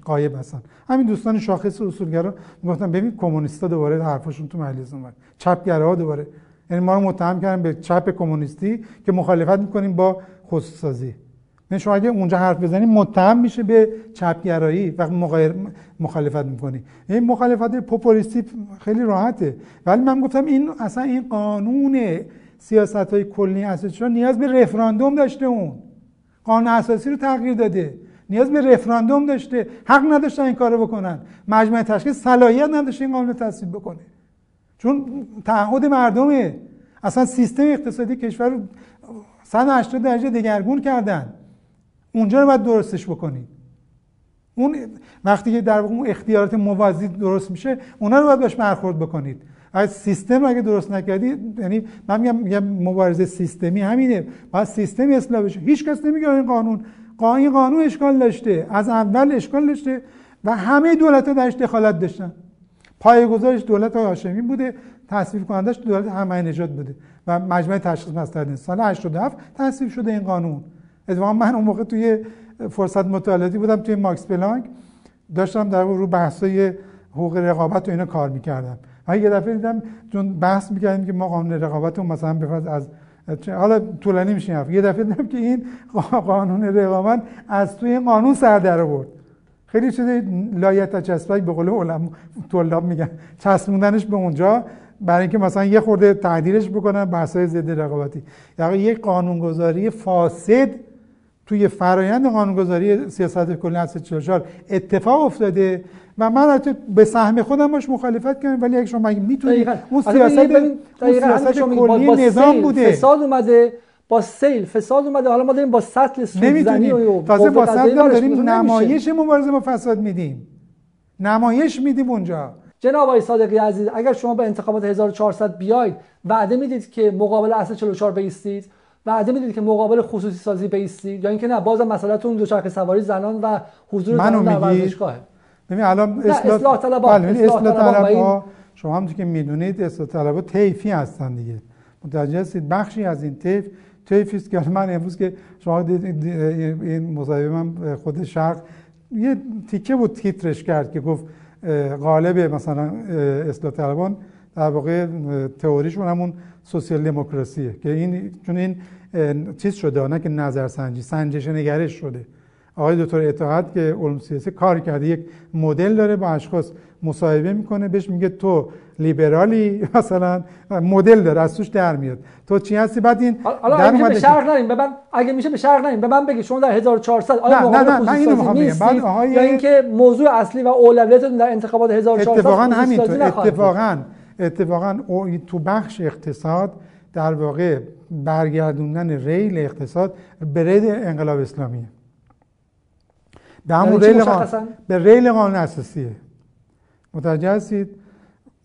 قایب هستن همین دوستان شاخص اصولگرا می‌گفتن ببین کمونیستا دوباره حرفشون تو مجلس اومد. چپگراها دوباره. یعنی ما رو متهم کردن به چپ کمونیستی که مخالفت می‌کنیم با خصوصی سازی یعنی شما اگه اونجا حرف بزنی متهم میشه به چپگرایی وقت مخالفت می‌کنی. این مخالفت پوپولیستی خیلی راحته. ولی من گفتم این اصلا این قانون سیاست های کلی اساسی نیاز به رفراندوم داشته اون. قانون اساسی رو تغییر داده. نیاز به رفراندوم داشته. حق نداشتن این کارو بکنن. مجمع تشکیل صلاحیت نداشته این قانون تصویب بکنه. چون تعهد مردمه. اصلا سیستم اقتصادی کشور رو 180 درجه دگرگون کردن. اونجا رو باید درستش بکنید اون وقتی که در اون اختیارات موازی درست میشه اونا رو باید باش برخورد بکنید. از سیستم اگه درست نکردی یعنی من میگم میگم مبارزه سیستمی همینه. باید سیستمی اصلاح بشه. هیچ کس نمیگه این قانون این قانون اشکال داشته. از اول اشکال داشته و همه دولت ها درش دخالت داشتن. گذارش دولت هاشمی بوده تصویب کنندش دولت همه نجات بوده و مجمع تشخیص مسئله سال 87 تصویب شده این قانون. اتفاقا من اون موقع توی فرصت مطالعاتی بودم توی ماکس پلانک داشتم در رو بحثای حقوق رقابت و اینا کار می‌کردم. و یه دفعه دیدم چون بحث می‌کردیم که ما قانون رقابت رو مثلا بفرض از حالا طولانی میشه یه دفعه دیدم که این قانون رقابت از توی قانون سر در آورد. خیلی چیز لایت چسبک به قول علما طلاب میگن. چسبوندنش به اونجا برای اینکه مثلا یه خورده تعدیلش بکنن بحث‌های ضد رقابتی. یعنی یک قانونگذاری فاسد توی فرایند قانونگذاری سیاست کلی هست 44 اتفاق افتاده و من حتی به سهم خودم باش مخالفت کردم ولی اگه شما می‌تونید اون سیاست اون سیاست کلی نظام بوده. فساد اومده با سیل فساد اومده. حالا ما داریم با سطل سودزنی و تازه با سطل داریم نمایش مبارزه با فساد میدیم. نمایش میدیم اونجا. جناب آقای صادقی عزیز اگر شما به انتخابات 1400 بیاید وعده می‌دید که مقابل اصل 44 بیستید. وعده می‌دید که مقابل خصوصی سازی بیستید. یا اینکه نه بازم مسئلهتون دوچرخه سواری زنان و حضور زنان در ورزشگاهه. ببین الان اصلاح, اصلاح طلبها بله اصلاح شما هم که می‌دونید اصلاح طلبها طیفی هستن دیگه. متوجه هستید؟ بخشی از این طیف است که من امروز که شما این مصاحبه من خود شرق یه تیکه بود تیترش کرد که گفت غالب مثلا اصلاح طلبان در واقع تئوریشون همون سوسیال دموکراسیه که این چون این چیز شده نه که نظرسنجی سنجش نگرش شده. آقای دکتر اتحاد که علوم سیاسی کار کرده یک مدل داره با اشخاص مصاحبه می‌کنه بهش میگه تو لیبرالی *laughs* مثلا مدل داره از توش در میاد. تو چی هستی؟ بعد این حالا اگه میشه به شرق نریم به من اگه میشه به شرق نریم به من بگی شما در 1400 آیا نه نه نه اینو می‌خوام بگم. بعد آقای یا اینکه موضوع اصلی و اولویت در انتخابات 1400 اتفاقا همینطور. اتفاقا اتفاقا تو بخش اقتصاد در واقع برگردوندن ریل اقتصاد به ریل انقلاب اسلامیه. به همون ریل قانون به ریل قانون اساسیه. متوجه هستید؟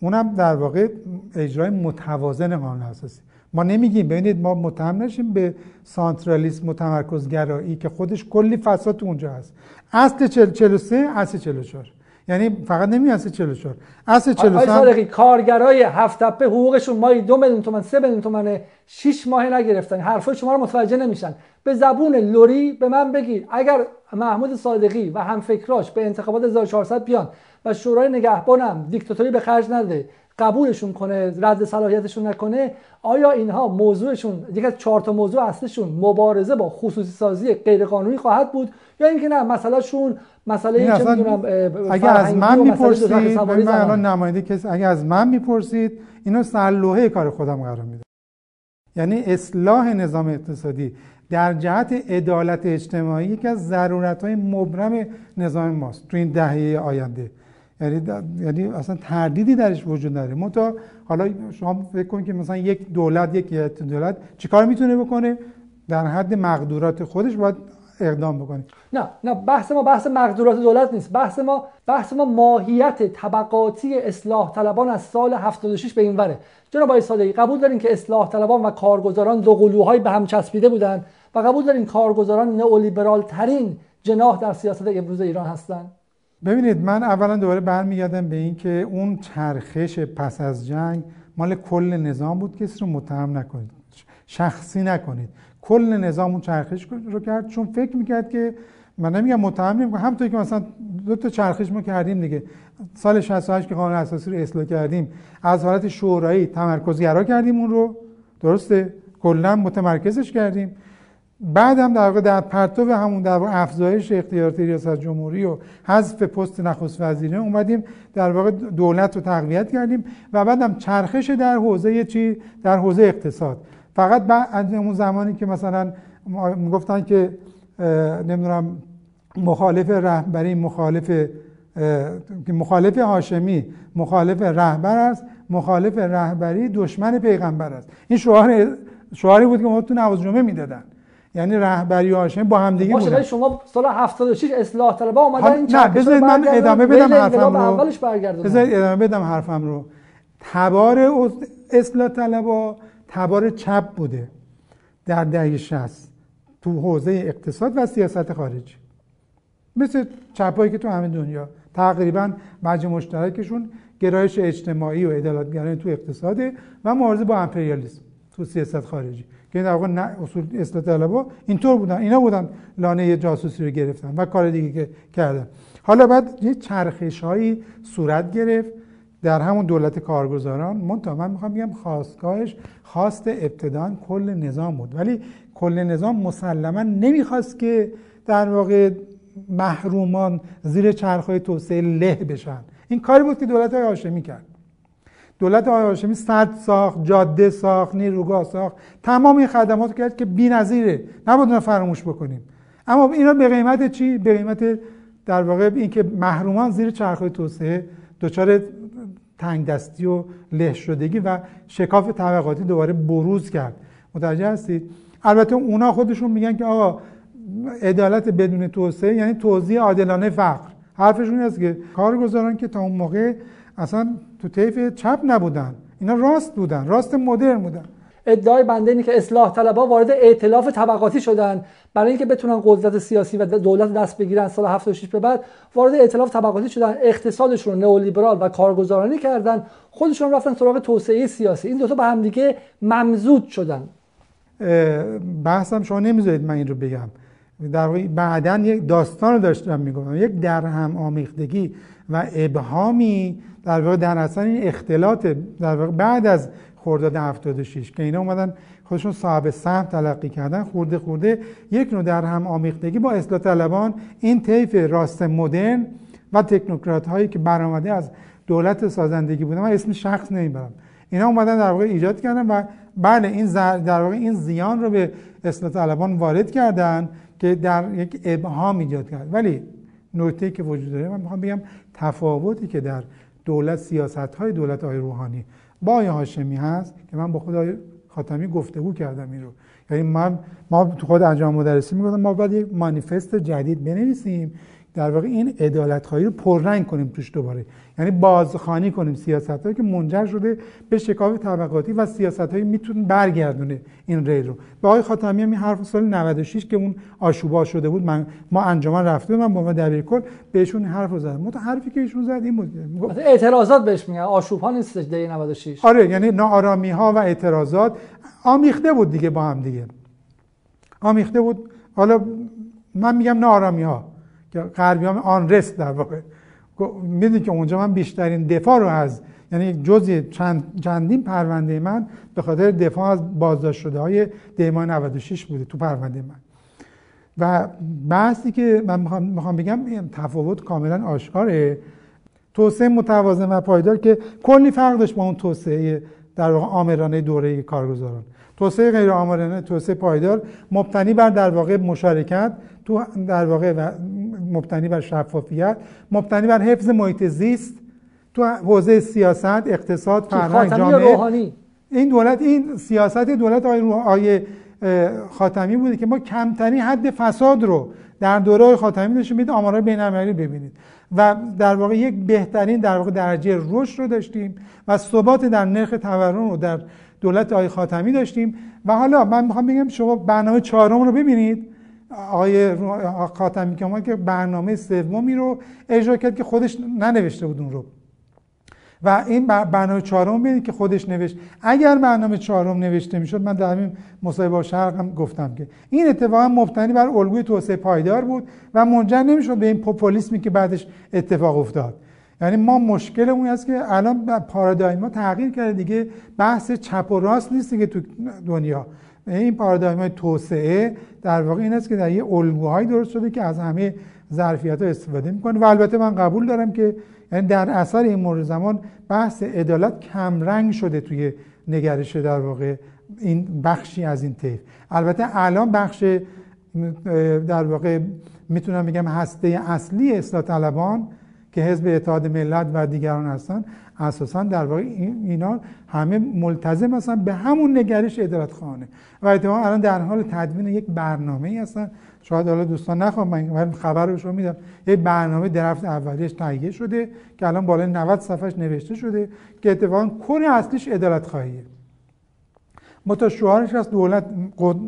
اونم در واقع اجرای متوازن قانون اساسی ما نمیگیم ببینید ما متهم نشیم به سانترالیسم متمرکزگرایی که خودش کلی فساد اونجا هست. اصل 43 اصل 44 یعنی فقط نمی اصل 44 اصل 43 کارگرای هفت تپه حقوقشون مایی دو میلیون تومن سه میلیون تومن 6 ماه نگرفتن. حرفای شما رو متوجه نمیشن. به زبون لوری به من بگید اگر محمود صادقی و هم فکراش به انتخابات 1400 بیان و شورای نگهبانم دیکتاتوری به خرج نده قبولشون کنه رد صلاحیتشون نکنه آیا اینها موضوعشون یک از چهار تا موضوع اصلشون مبارزه با خصوصی سازی غیرقانونی خواهد بود یا اینکه نه مسئلهشون مسئله چه می‌دونم اگه از من می‌پرسید من الان نماینده کسی اگه از من می‌پرسید اینو سر کار خودم قرار میده یعنی اصلاح نظام اقتصادی در جهت عدالت اجتماعی یکی از ضرورت های مبرم نظام ماست تو این دهه آینده. یعنی یعنی اصلا تردیدی درش وجود داره منتها حالا شما فکر کنید که مثلا یک دولت یک دولت چیکار می‌تونه بکنه؟ در حد مقدورات خودش باید اقدام بکنید نه نه بحث ما بحث مقدورات دولت نیست. بحث ما بحث ما ماهیت طبقاتی اصلاح طلبان از سال 76 به این وره. جناب آقای صادقی قبول دارین که اصلاح طلبان و کارگزاران دو قلوهای به هم چسبیده بودن و قبول دارین کارگزاران نئولیبرال ترین جناح در سیاست امروز ایران هستند ببینید من اولا دوباره برمیگردم به این که اون چرخش پس از جنگ مال کل نظام بود کسی رو متهم نکنید. شخصی نکنید. کل نظام اون چرخش رو کرد چون فکر می‌کرد که من نمیگم متهم نمیگم همونطور که مثلا دو تا چرخش ما کردیم دیگه. سال 68 که قانون اساسی رو اصلاح کردیم از حالت شورایی تمرکزگرا کردیم اون رو. درسته؟ کلا متمرکزش کردیم. بعد هم در واقع در پرتو همون در واقع افزایش اختیارات ریاست جمهوری و حذف پست نخست وزیری اومدیم در واقع دولت رو تقویت کردیم و بعد هم چرخش در حوزه چی؟ در حوزه اقتصاد. فقط بعد اون زمانی که مثلا می‌گفتن که نمی‌دونم مخالف رهبری مخالف مخالف هاشمی مخالف رهبر است مخالف رهبری دشمن پیغمبر است. این شعار شعاری بود که ما تو نواز جمعه می‌دادن. یعنی رهبری و هاشمی با هم دیگه بودن. شما سال 76 اصلاح طلبها اومدن این نه بذارید من ادامه بدم حرفم رو. اولش بذارید ادامه بدم حرفم رو. تبار اصلاح طلبها تبار چپ بوده در دهه 60 تو حوزه اقتصاد و سیاست خارجی مثل چپایی که تو همه دنیا. تقریبا مجموع مشترکشون گرایش اجتماعی و عدالتگرایی تو اقتصاده و مبارزه با امپریالیسم تو سیاست خارجی. که در واقع اصول اصلاح طلبا اینطور بودن. اینا بودن لانه جاسوسی رو گرفتن و کار دیگه که کردن. حالا بعد یه چرخش هایی صورت گرفت در همون دولت کارگزاران. منتها من می‌خوام بگم خواستگاهش خواست ابتدان کل نظام بود. ولی کل نظام مسلما نمی‌خواست که در واقع محرومان زیر چرخهای توسعه له بشن. این کاری بود که دولت های هاشمی کرد دولت آقای هاشمی سد ساخت جاده ساخت نیروگاه ساخت. تمام این خدمات کرد که بی‌نظیره نباید فراموش بکنیم. اما اینا به قیمت چی؟ به قیمت در واقع اینکه محرومان زیر چرخهای توسعه دچار تنگ دستی و له شدگی و شکاف طبقاتی دوباره بروز کرد. متوجه هستید؟ البته اونا خودشون میگن که آقا عدالت بدون توسعه یعنی توزیع عادلانه فقر. حرفشون است که کارگزاران که تا اون موقع اصلا تو طیف چپ نبودن. اینا راست بودن راست مدرن بودن. ادعای بنده اینه که اصلاح طلبها وارد ائتلاف طبقاتی شدن. برای اینکه بتونن قدرت سیاسی و دولت دست بگیرن سال 76 به بعد وارد ائتلاف طبقاتی شدن. اقتصادشون رو نئولیبرال و کارگزارانی کردن. خودشون رفتن سراغ توسعه سیاسی. این دو تا به هم دیگه ممزود شدن. بحثم شما نمی‌ذارید من این رو بگم. در واقع بعدا یک داستان رو داشتم می‌گفتم. یک درهم آمیختگی. و ابهامی در واقع در اصل این اختلاط در واقع بعد از خرداد 76 که اینا اومدن خودشون صاحب سهم تلقی کردن خورده خورده یک نوع در هم آمیختگی با اصلاح طلبان این طیف راست مدرن و تکنوکرات هایی که برآمده از دولت سازندگی بودن من اسم شخص نمی‌برم. اینا اومدن در واقع ایجاد کردن و بله این در واقع این زیان رو به اصلاح طلبان وارد کردن که در یک ابهام ایجاد کرد. ولی نکته که وجود داره. من می‌خوام بگم تفاوتی که در دولت سیاست های دولت های روحانی با آقای هاشمی هست که من با خود خاتمی گفتگو کردم این رو. یعنی من ما تو خود انجام مدرسی می‌گفتم ما باید یک مانیفست جدید بنویسیم در واقع این عدالت خواهی رو پررنگ کنیم توش دوباره. یعنی بازخانی کنیم سیاست هایی که منجر شده به شکاف طبقاتی و سیاست هایی می‌تونه برگردونه این ریل رو. به آقای خاتمی هم این حرف سال 96 که اون آشوبا شده بود من ما انجمن رفته من با ما دبیرکل بهشون حرف رو زدم. مت حرفی که ایشون زد این بود. اعتراضات بهش میگن. آشوب ها نیست دی 96 آره یعنی ناآرامی ها و اعتراضات آمیخته بود دیگه با هم دیگه. آمیخته بود. حالا من میگم ناآرامی ها که غربی هم آن رست در واقع. می‌دونید که اونجا من بیشترین دفاع رو از یعنی جزی چند چندین پرونده من به خاطر دفاع از بازداشت شده های دیمان 96 بوده تو پرونده من. و بحثی که من می‌خوام بگم تفاوت کاملا آشکاره. توسعه متوازن و پایدار که کلی فرق داشت با اون توسعه در واقع آمرانه دوره کارگزاران. توسعه غیر آمارانه توسعه پایدار مبتنی بر در واقع مشارکت تو در واقع مبتنی بر شفافیت مبتنی بر حفظ محیط زیست تو حوزه سیاست اقتصاد فرهنگ جامعه. روحانی؟ این دولت این سیاست دولت آقای آقای خاتمی بوده که ما کمترین حد فساد رو در دوره خاتمی داشتیم بید آمارهای بین‌المللی ببینید. و در واقع یک بهترین در واقع درجه رشد رو داشتیم و ثبات در نرخ تورم رو در دولت آقای خاتمی داشتیم. و حالا من می‌خوام بگم شما برنامه چهارم رو ببینید. آقای خاتمی که که برنامه سومی رو اجرا کرد که خودش ننوشته بود اون رو. و این برنامه چهارم ببینید که خودش نوشت. اگر برنامه چهارم نوشته می‌شد من در همین مصاحبه شرق هم گفتم که. این اتفاقا مبتنی بر الگوی توسعه پایدار بود و منجر نمی‌شد به این پوپولیسمی که بعدش اتفاق افتاد. یعنی ما مشکل اون است که الان پارادایم ما تغییر کرده. دیگه بحث چپ و راست نیست دیگه تو دنیا. این پارادایم توسعه در واقع این است که در یه الگوهایی درست شده که از همه ظرفیت ها استفاده می‌کنه. و البته من قبول دارم که یعنی در اثر این مورد زمان بحث عدالت کمرنگ شده توی نگرش در واقع این بخشی از این طیف. البته الان بخش در واقع می‌تونم بگم هسته اصلی اصلاح طلبان که حزب اتحاد ملت و دیگران هستن اساسا در واقع اینا همه ملتزم هستن. به همون نگرش عدالت خانه و اتفاقا الان در حال تدوین یک برنامه ای هستن. شاید حالا دوستان نخوام من خبر رو شما میدم. یک برنامه درفت اولیش تهیه شده که الان بالای 90 صفحش نوشته شده که اتفاقا کل اصلیش عدالت خواهیه. شعارش از دولت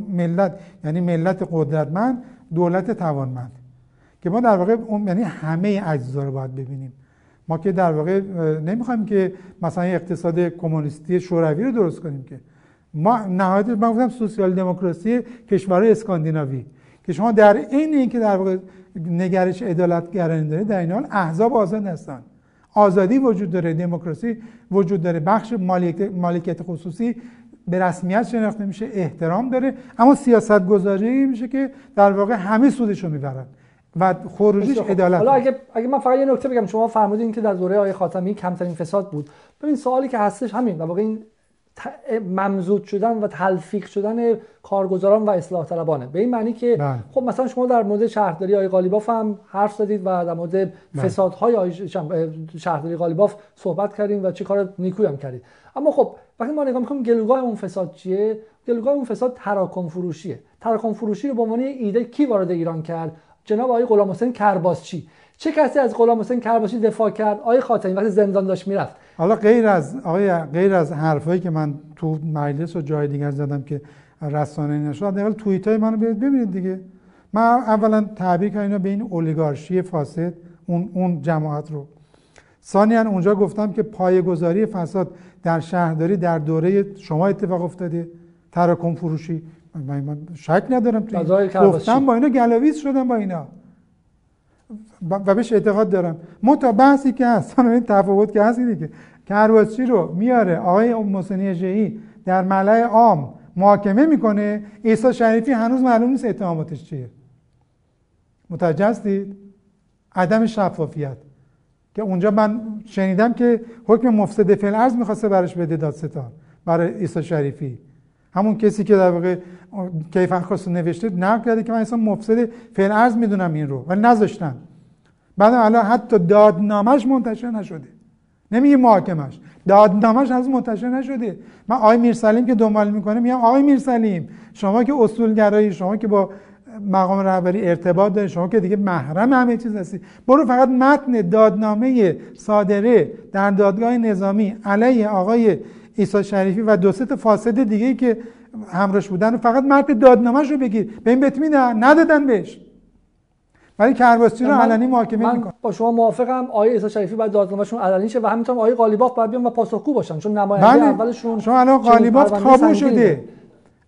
ملت یعنی ملت قدرتمند دولت توانمند. که ما در واقع یعنی همه اجزا رو باید ببینیم. ما که در واقع نمی‌خوایم که مثلا اقتصاد کمونیستی شوروی رو درست کنیم که. ما نهایت من گفتم سوسیال دموکراسی کشورهای اسکاندیناوی. که شما در این اینکه در واقع نگرش عدالت گرانی داره در این حال احزاب آزاد هستن. آزادی وجود داره دموکراسی وجود داره. بخش مالکیت خصوصی به رسمیت شناخته میشه احترام داره. اما سیاست گذاری میشه که در واقع همه سودش رو می‌برن. و خروجیش عدالت حالا اگه اگه من فقط یه نکته بگم شما فرمودین که در دوره آقای خاتمی کمترین فساد بود. ببین سوالی که هستش همین واقع این ممزود شدن و تلفیق شدن کارگزاران و اصلاح طلبانه. به این معنی که بله. خب مثلا شما در مورد شهرداری آقای قالیباف هم حرف زدید و در مورد بله. فسادهای شهرداری قالیباف صحبت کردیم و چه کار نیکوی هم کردید. اما خب وقتی ما نگاه می‌کنیم گلوگاه اون فساد چیه؟ گلوگاه اون فساد تراکم فروشیه. تراکم فروشی رو به عنوان ایده کی وارد ایران کرد؟ جناب آقای غلام حسین کرباسچی. چه کسی از غلام حسین کرباسچی دفاع کرد؟ آقای خاتمی وقتی زندان داشت می‌رفت. حالا غیر از آقای غیر از حرفایی که من تو مجلس و جای دیگر زدم که رسانه نشد اول توییت های منو ببینید دیگه. من اولا تعبیر کردم به این اولیگارشی فاسد اون اون جماعت رو. ثانیا اونجا گفتم که پایه‌گذاری فساد در شهرداری در دوره شما اتفاق افتاده تراکم فروشی. من شک ندارم تو گفتم با اینا گلاویز شدم با اینا. و بهش اعتقاد دارم. متا بحثی که هست این تفاوت که هست اینه که کرواسی رو میاره. آقای محسنی جهی در ملع عام محاکمه می‌کنه. عیسی شریفی هنوز معلوم نیست اتهاماتش چیه. متوجه هستید؟ عدم شفافیت. که اونجا من شنیدم که حکم مفسد فعل ارز می‌خواسته برش بده دادستان برای عیسی شریفی. همون کسی که در واقع کیف خواست نوشته نقل کرده که من اصلا مفسد فعل ارز می‌دونم این رو و نذاشتن. بعد الان حتی دادنامش منتشر نشده. نمیگه محاکمش دادنامش از منتشر نشده. من آقای میرسلیم که دنبال می‌کنه میگم آقای میرسلیم شما که اصولگرایی شما که با مقام رهبری ارتباط داری شما که دیگه محرم همه چیز هستی برو فقط متن دادنامه صادره در دادگاه نظامی علیه آقای عیسی شریفی و دو تا فاسد دیگه ای که همراهش بودن فقط متن دادنامهش رو بگیر. به این بهت میدن. ندادن بهش. ولی کرباسچی رو علنی محاکمه می‌کنه. با شما موافقم. آقای عیسی شریفی باید دادنامه‌شون علنی شه و همینطور آقای قالیباف باید بیان و پاسخگو باشن. چون نماینده بله. اولشون شما الان قالیباف تابو شده.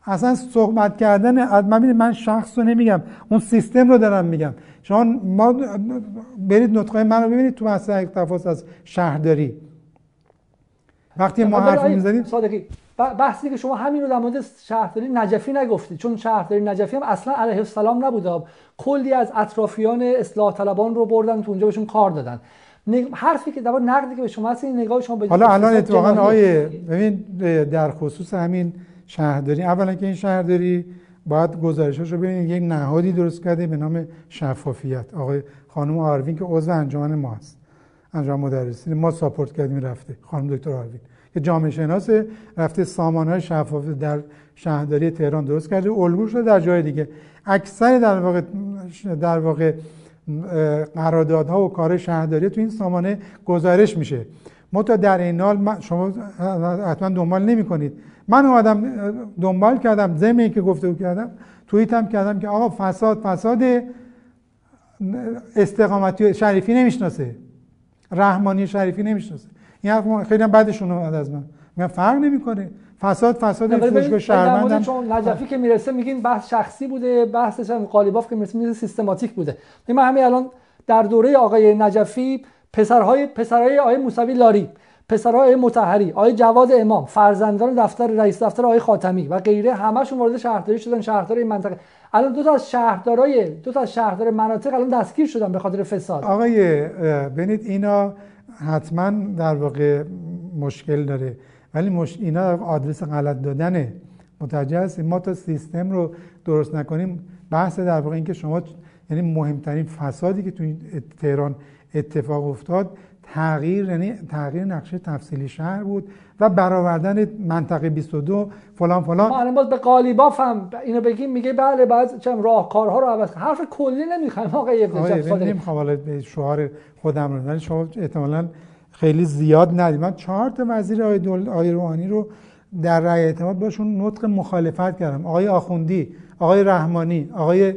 اصلا صحبت کردن من من شخص رو نمیگم. اون سیستم رو دارم میگم. شما ما برید نطقه من رو ببینید تو مسئله تفاوت از شهرداری. وقتی ما حرف می‌زنیم صادقی بحثی که شما همین رو در مورد شهرداری نجفی نگفتید چون شهرداری نجفی هم اصلا علیه السلام نبوده کلی از اطرافیان اصلاح طلبان رو بردن تو اونجا بهشون کار دادن. حرفی که در نقدی که به شما هست این نگاه شما به حالا الان اتفاقا آیه ببین در خصوص همین شهرداری اولا که این شهرداری باید گزارشش رو ببینید یک نهادی درست کرده به نام شفافیت. آقای خانم آروین که عضو انجمن ما هست انجام مدرسین ما ساپورت کردیم رفته. خانم دکتر آروین. که جامعه شناس رفته سامانهای شفاف در شهرداری تهران درست کرده. الگو شده در جای دیگه. اکثر در واقع در واقع قراردادها و کار شهرداری تو این سامانه گزارش میشه. ما تا در این حال شما حتما دنبال نمی کنید من اومدم دنبال کردم زمین که گفته کردم توییت هم کردم که آقا فساد فساد استقامتی شریفی نمی‌شناسه. رحمانی شریفی نمی‌شناسه. این حرف خیلی هم بعدشون اومد از من. میگم فرق نمی‌کنه. فساد فساد فروشگاه شهروند چون نجفی که می‌رسه میگین بحث شخصی بوده بحثش هم قالیباف که می‌رسه می‌رسه سیستماتیک بوده. من همین الان در دوره آقای نجفی پسرهای پسرهای آقای موسوی لاری پسرهای متحری آقای جواد امام فرزندان دفتر رئیس دفتر آقای خاتمی و غیره همشون وارد شهرداری شدن شهردار این منطقه. الان دو تا از شهردارای دو تا از شهردار مناطق الان دستگیر شدن به خاطر فساد. آقای ببینید اینا حتما در واقع مشکل داره. ولی مش... اینا آدرس غلط دادنه. متوجه هستیم ما تا سیستم رو درست نکنیم بحث در واقع اینکه شما یعنی مهمترین فسادی که تو تهران اتفاق افتاد تغییر یعنی تغییر نقشه تفصیلی شهر بود و برآوردن منطقه 22 فلان فلان. ما الان باز به قالیباف هم اینو بگیم میگه بله بعد چم راهکارها رو عوض حرف کلی نمی‌خوایم آقای ابن نمی‌خوام حالا به شعار خودم رو ولی شما احتمالاً خیلی زیاد ندید. من چهار تا وزیر آقای, دول... آقای روحانی رو در رأی اعتماد باشون نطق مخالفت کردم. آقای آخوندی آقای رحمانی آقای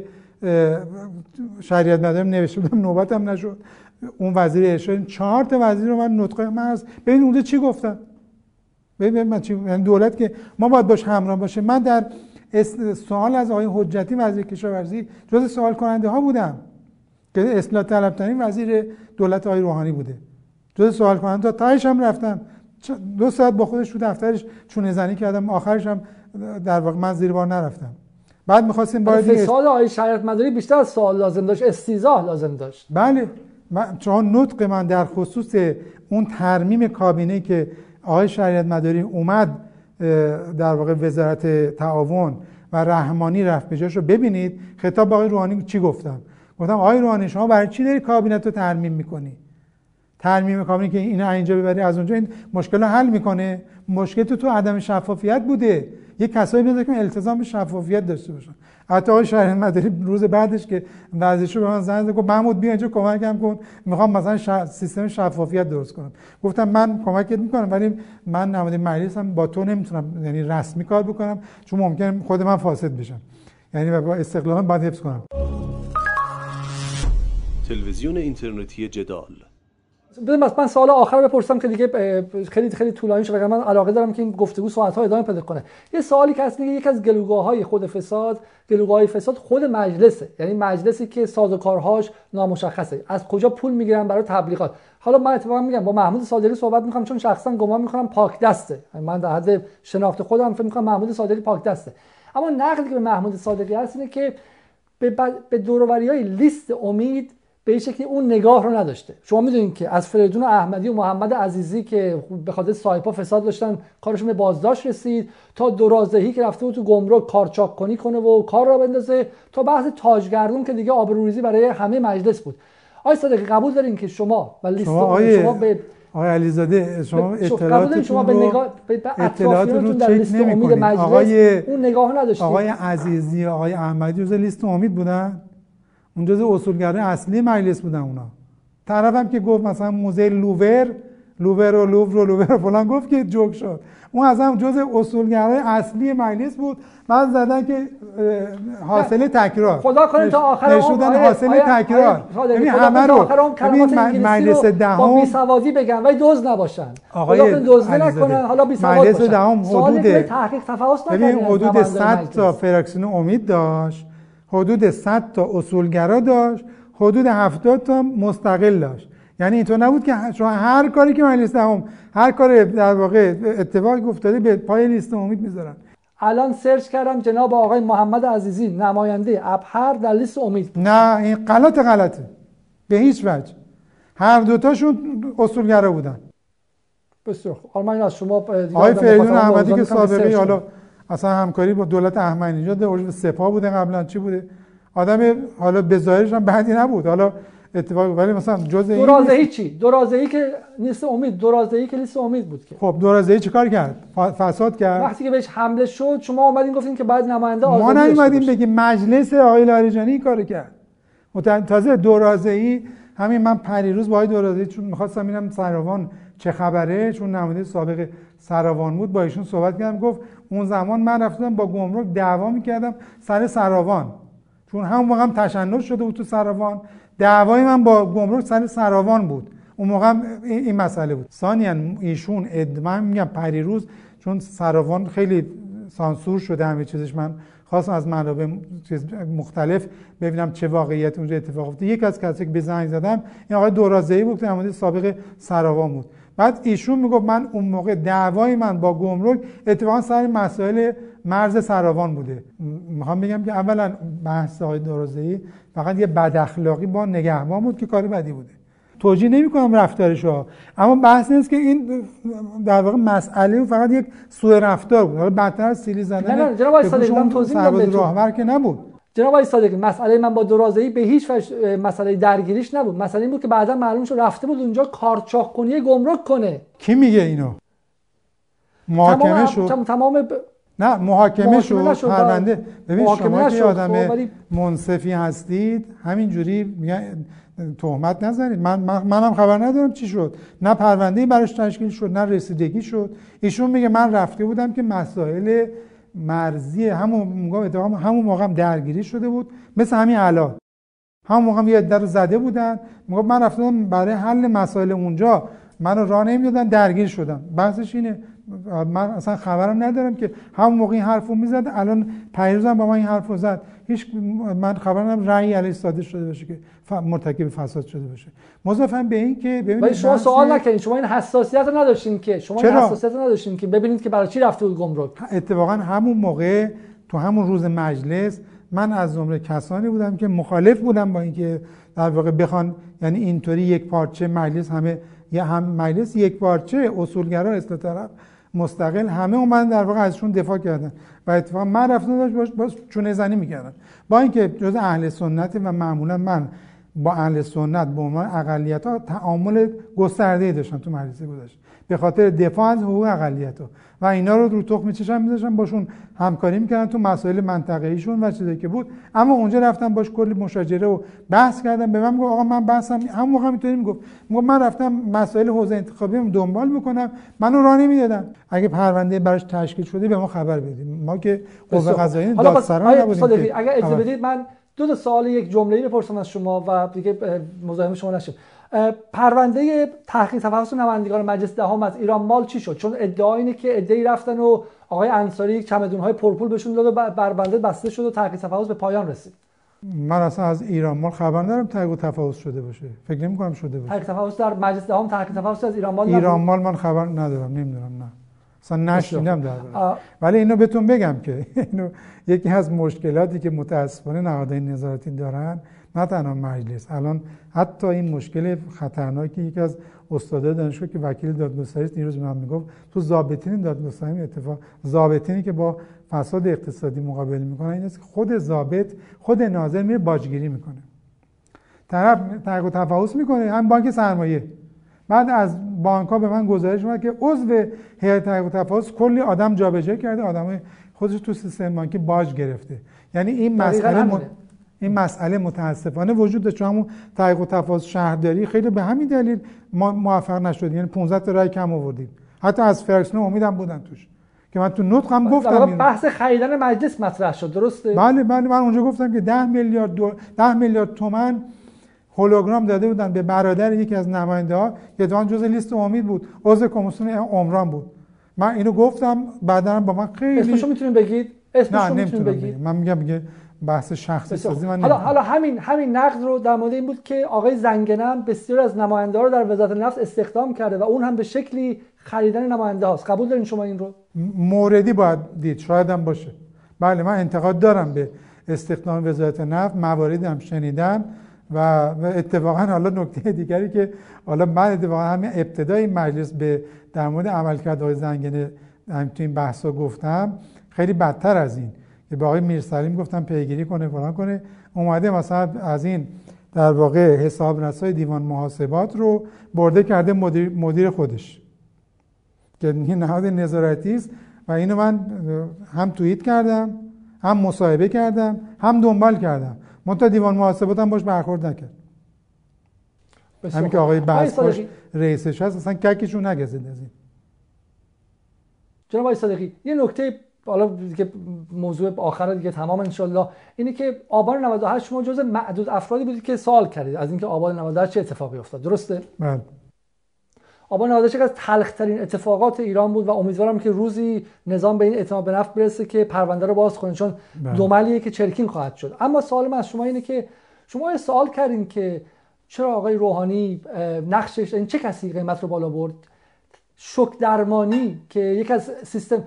شریعت مدارم نوشته بودم نوبتم نشد. اون وزیر ارشاد چهار تا وزیر رو من نطقه من از ببین اونجا چی گفتم ببین من چی یعنی دولت که ما باید باش همراه باشه. من در سوال از آقای حجتی وزیر کشاورزی جز سوال کننده ها بودم که اصلاح طلب وزیر دولت آقای روحانی بوده. جز سوال کننده تا تایش هم رفتم. دو ساعت با خودش تو دفترش چونه زنی کردم. آخرش هم در واقع من زیر بار نرفتم. بعد می‌خواستیم باید فساد آقای شریعت مداری بیشتر از سوال لازم داشت استیزاه لازم داشت. بله من چون نطق من در خصوص اون ترمیم کابینه که آقای شریعت مداری اومد در واقع وزارت تعاون و رحمانی رفت به رو ببینید خطاب آقای روحانی چی گفتم؟ گفتم آقای روحانی شما برای چی داری کابینت رو ترمیم می‌کنی؟ ترمیم کابینه که اینا اینجا ببری از اونجا این مشکل رو حل می‌کنه؟ مشکل تو تو عدم شفافیت بوده. یه کسایی میاد که التزام به شفافیت داشته باشن. حتی آقای شهر مداری روز بعدش که وزیرشو به من زنگ زد گفت محمود بیا اینجا کمکم کن می‌خوام مثلا سیستم شفافیت درست کنم. گفتم من کمکت می‌کنم ولی من نماینده مجلس هم با تو نمی‌تونم یعنی رسمی کار بکنم چون ممکن خود من فاسد بشم. یعنی با استقلالم باید حفظ کنم. تلویزیون اینترنتی جدال بس من سوال آخر بپرسم که دیگه خیلی خیلی طولانی شد من علاقه دارم که این گفتگو ساعت ها ادامه پیدا کنه. یه سوالی که هست یکی از گلوگاه های خود فساد گلوگاه های فساد خود مجلسه. یعنی مجلسی که سازوکارهاش نامشخصه. از کجا پول می‌گیرن برای تبلیغات؟ حالا من اتفاقا میگم با محمود صادقی صحبت می‌کنم چون شخصا گمان می‌کنم پاک دسته. من در حد شناخت خودم فکر می‌کنم محمود صادقی پاک دسته. اما نقدی که به محمود صادقی هست اینه که به, به های لیست امید به شکلی اون نگاه رو نداشته. شما می‌دونید که از فریدون احمدی و محمد عزیزی که به خاطر سایپا فساد داشتن کارشون به بازداشت رسید تا درازدهی که رفته بود تو گمرک کارچاک کنی کنه و کار را بندازه تا بحث تاجگردون که دیگه آبروریزی برای همه مجلس بود. آقای صادقی قبول دارین که شما و لیست شما, شما به آقای علیزاده شما اطلاعات شما به نگاه به اطلاعاتتون در لیست امید مجلس آقای اون نگاه نداشتید آقای عزیزی آقای احمدی جز لیست امید بودن؟ اون جزء اصولگرای اصلی مجلس بودن اونا. طرفم که گفت مثلا موزه لوور لوور و لوور و لوور و فلان گفت که جوک شد. اون از هم جزء اصولگرای اصلی مجلس بود. بعد زدن که حاصل تکرار. خدا کنه تا آخر نشودن حاصل تکرار. ببین همه رو ببین مجلس دهم با بیسوادی بگن ولی دوز نباشن. آقای دزدی نکنن حالا بیسواد مجلس دهم حدود تحقیق تفحص ببین حدود 100 تا فراکسیون امید داشت. حدود 100 تا اصولگرا داشت حدود 70 تا مستقل داشت. یعنی اینطور نبود که شما هر کاری که مجلس دهم هر کار در واقع اتفاقی افتاده به پای لیست امید می‌ذارن. الان سرچ کردم جناب آقای محمد عزیزی نماینده ابهر در لیست امید نه این غلط غلطه. به هیچ وجه. هر دوتاشون اصولگرا بودن. بسیار خوب. من از شما آقای فریدون احمدی که سابقه حالا اصلا همکاری با دولت احمدی نژاد عضو سپاه بوده قبلا چی بوده؟ آدم حالا به ظاهرش هم بدی نبود. حالا اتفاق ولی مثلا جز این درازهی چی؟ درازهی که لیست امید. درازهی که لیست امید بود که. خب دورازهی چیکار کرد؟ ف- فساد کرد. وقتی که بهش حمله شد شما اومدین گفتین که بعد نماینده ما نیومدیم. بگیم مجلس آقای لاریجانی این کارو کرد. تازه دورازهی همین من پریروز با آقای دورازهی چون می‌خواستم ببینم سراوان چه خبره چون نماینده سابق سراوان بود با ایشون صحبت کردم گفت اون زمان من رفتم با گمرک دعوا می‌کردم سر سراوان. چون همون موقع هم تشنج شده بود تو سراوان دعوای من با گمرک سر سراوان بود. اون موقع این مسئله بود. ثانیا ایشون اد- من میگم پریروز چون سراوان خیلی سانسور شده همه چیزش. من خواستم از منابع مختلف ببینم چه واقعیت اونجا اتفاق افتاد. یک از کسی که به زنگ زدم این آقای دورازهی بود که نماینده سابق سراوان بود. بعد ایشون می‌گفت من اون موقع دعوای من با گمرک اتفاقا سر مسائل مرز سراوان بوده. می‌خوام بگم که اولا بحث آقای دورازهی فقط یه بد اخلاقی با نگهبان بود که کار بدی بوده. توجیه نمی کنم رفتارشو اما بحث نیست که این در واقع مسئله فقط یک سوء رفتار بود. حالا بدتر از سیلی زدن نه، نه، جناب آقای صادقی، من توضیح میدم. راهبر که نبود. جناب آقای صادقی مسئله من با درازهی به هیچ وجه مسئله درگیریش نبود. مسئله این بود که بعدا معلوم شد رفته بود اونجا کارچاخ کنی گمرک کنه. کی میگه اینو؟ محاکمه شد. تمام, تمام ب... نه محاکمه شد نشد. پرونده. ببین شما که آدم خب، منصفی هستید همینجوری میگن تهمت نزنید. من من- منم خبر ندارم چی شد. نه پرونده براش تشکیل شد نه رسیدگی شد. ایشون میگه من رفته بودم که مسائل مرزی همون میگم اتفاقا همون موقع هم درگیری شده بود مثل همین الان. همون موقع هم یه عده رو زده بودن. می‌گفت من رفتم برای حل مسائل اونجا منو راه نمی‌دادن درگیر شدم. بحثش اینه من اصلا خبرم ندارم که همون موقع این حرفو می‌زد الان پیروزم با من این حرفو زد. هیچ من خبر ندارم رأی علیه صادر شده باشه که مرتکب فساد شده باشه. مضافم به این که ببینید ولی شما بحث- سوال نکنید شما این حساسیت رو نداشتین که. شما این چرا؟ حساسیت رو نداشتین که. ببینید که برای چی رفته بود گمرک. اتفاقا همون موقع تو همون روز مجلس من از جمله کسانی بودم که مخالف بودم با اینکه در واقع بخوان یعنی اینطوری یک پارچه مجلس همه یا هم مجلس یک پارچه اصولگرا اصلاح طلب مستقل. همه اومدن در واقع ازشون دفاع کردن. و اتفاقا من رفتم داشت باش باش چونه زنی می‌کردم. با اینکه جز اهل سنت و معمولا من با اهل سنت به عنوان اقلیت ها تعامل گسترده داشتم تو مجلس گذشته به خاطر دفاع از حقوق اقلیت ها و اینا رو رو تخم چشم میذاشتم باشون همکاری می‌کردم تو مسائل منطقه ایشون و چیزایی که بود. اما اونجا رفتم باش کلی مشاجره و بحث کردم به من گفت آقا من بحثم همون موقع اینطوری می‌گفت. می‌گفت من رفتم مسائل حوزه انتخابی رو دنبال می‌کنم منو راه نمی‌دادن. اگه پرونده براش تشکیل شده به ما خبر بدید ما که قوه. قضاییه دادسرا نبودیم اگر اجازه بدید من دو تا سوال یک جمله‌ای بپرسم از شما و دیگه مزاحم شما نشم پرونده تحقیق تفحص نمایندگان مجلس دهم از ایران مال چی شد؟ چون ادعا اینه که ادعی رفتن و آقای انصاری چمدون‌های پرپول بهشون داد و بربنده بسته شد و تحقیق تفحص به پایان رسید. من اصلا از ایران مال خبر ندارم تحقیق و تفاوض شده باشه. فکر نمی کنم شده باشه. تحقیق تفحص در مجلس دهم تحقیق تفحص از ایران مال. ایران مال من خبر ندارم نمی‌دونم نه. اصلا نشنیدم در ولی اینو بهتون بگم که *laughs* اینو یکی از مشکلاتی که متاسفانه نهادهای نظارتی دارن نه تنها مجلس الان حتی این مشکل خطرناکی یکی از استادای دانشگاه که وکیل دادگستری است دیروز به من می‌گفت تو ضابطین دادگستری اتفاق ضابطینی که با فساد اقتصادی مقابله می‌کنن این است که خود ضابط خود ناظر میره باجگیری می‌کنه. طرف تحقیق و تفحص می‌کنه هم بانک سرمایه. بعد از بانک ها به من گزارش اومد که عضو هیئت تحقیق و تفحص کلی آدم جابجا کرده آدم خودش تو سیستم بانکی باج گرفته. یعنی این مسئله. این مسئله متاسفانه وجود داشت. چون همون تحقیق و تفحص شهرداری خیلی به همین دلیل ما موفق نشدیم. یعنی 15 تا رای کم آوردیم. حتی از فرکسنو امیدم بودن توش. که من تو نطقم در گفتم اینو. بحث خریدن مجلس مطرح شد درسته؟ بله بله من اونجا گفتم که 10 میلیارد دو... 10 میلیارد تومن هولوگرام داده بودن به برادر یکی از نماینده ها که اتفاقا جز لیست امید بود. عضو کمیسیون عمران بود. من اینو گفتم بعدا با من خیلی اسمشو می‌تونید بگید؟ اسمشو نمی‌تونم بگید؟ من میگم میگه بحث شخصی سازی. من حالا. حالا همین همین نقد رو در مورد این بود که آقای زنگنه هم بسیار از نماینده رو در وزارت نفت استخدام کرده و اون هم به شکلی خریدن نماینده هاست. قبول دارین شما این رو؟ موردی باید دید. شاید هم باشه. بله من انتقاد دارم به استخدام وزارت نفت. مواردی هم شنیدم و اتفاقا حالا نکته دیگری که حالا من اتفاقا همین ابتدای مجلس به در مورد عملکرد آقای زنگنه هم تو این بحثا گفتم خیلی بدتر از این. به آقای میرسلیم گفتم پیگیری کنه فلان کنه. اومده مثلا از این در واقع حساب رسای دیوان محاسبات رو برده کرده مدیر, مدیر خودش. که این نهاد نظارتی است و اینو من هم توییت کردم هم مصاحبه کردم هم دنبال کردم. منتها دیوان محاسبات هم باش برخورد نکرد. همین که آقای بحث رئیسش هست اصلا ککشون نگزید از این. جناب آقای صادقی یه نکته حالا دیگه موضوع آخر دیگه تمام انشالله اینه که آبان 98 شما جز معدود افرادی بودید که سوال کردید از اینکه آبان 98 چه اتفاقی افتاد. درسته؟ بله. آبان 98 از تلخترین اتفاقات ایران بود و امیدوارم که روزی نظام به این اعتماد به نفس برسه که پرونده رو باز کنه چون بله. دوملیه که چرکین خواهد شد. اما سوال من از شما اینه که شما سوال کردین که چرا آقای روحانی نقشش این چه کسی قیمت رو بالا برد؟ شک درمانی که یک از سیستم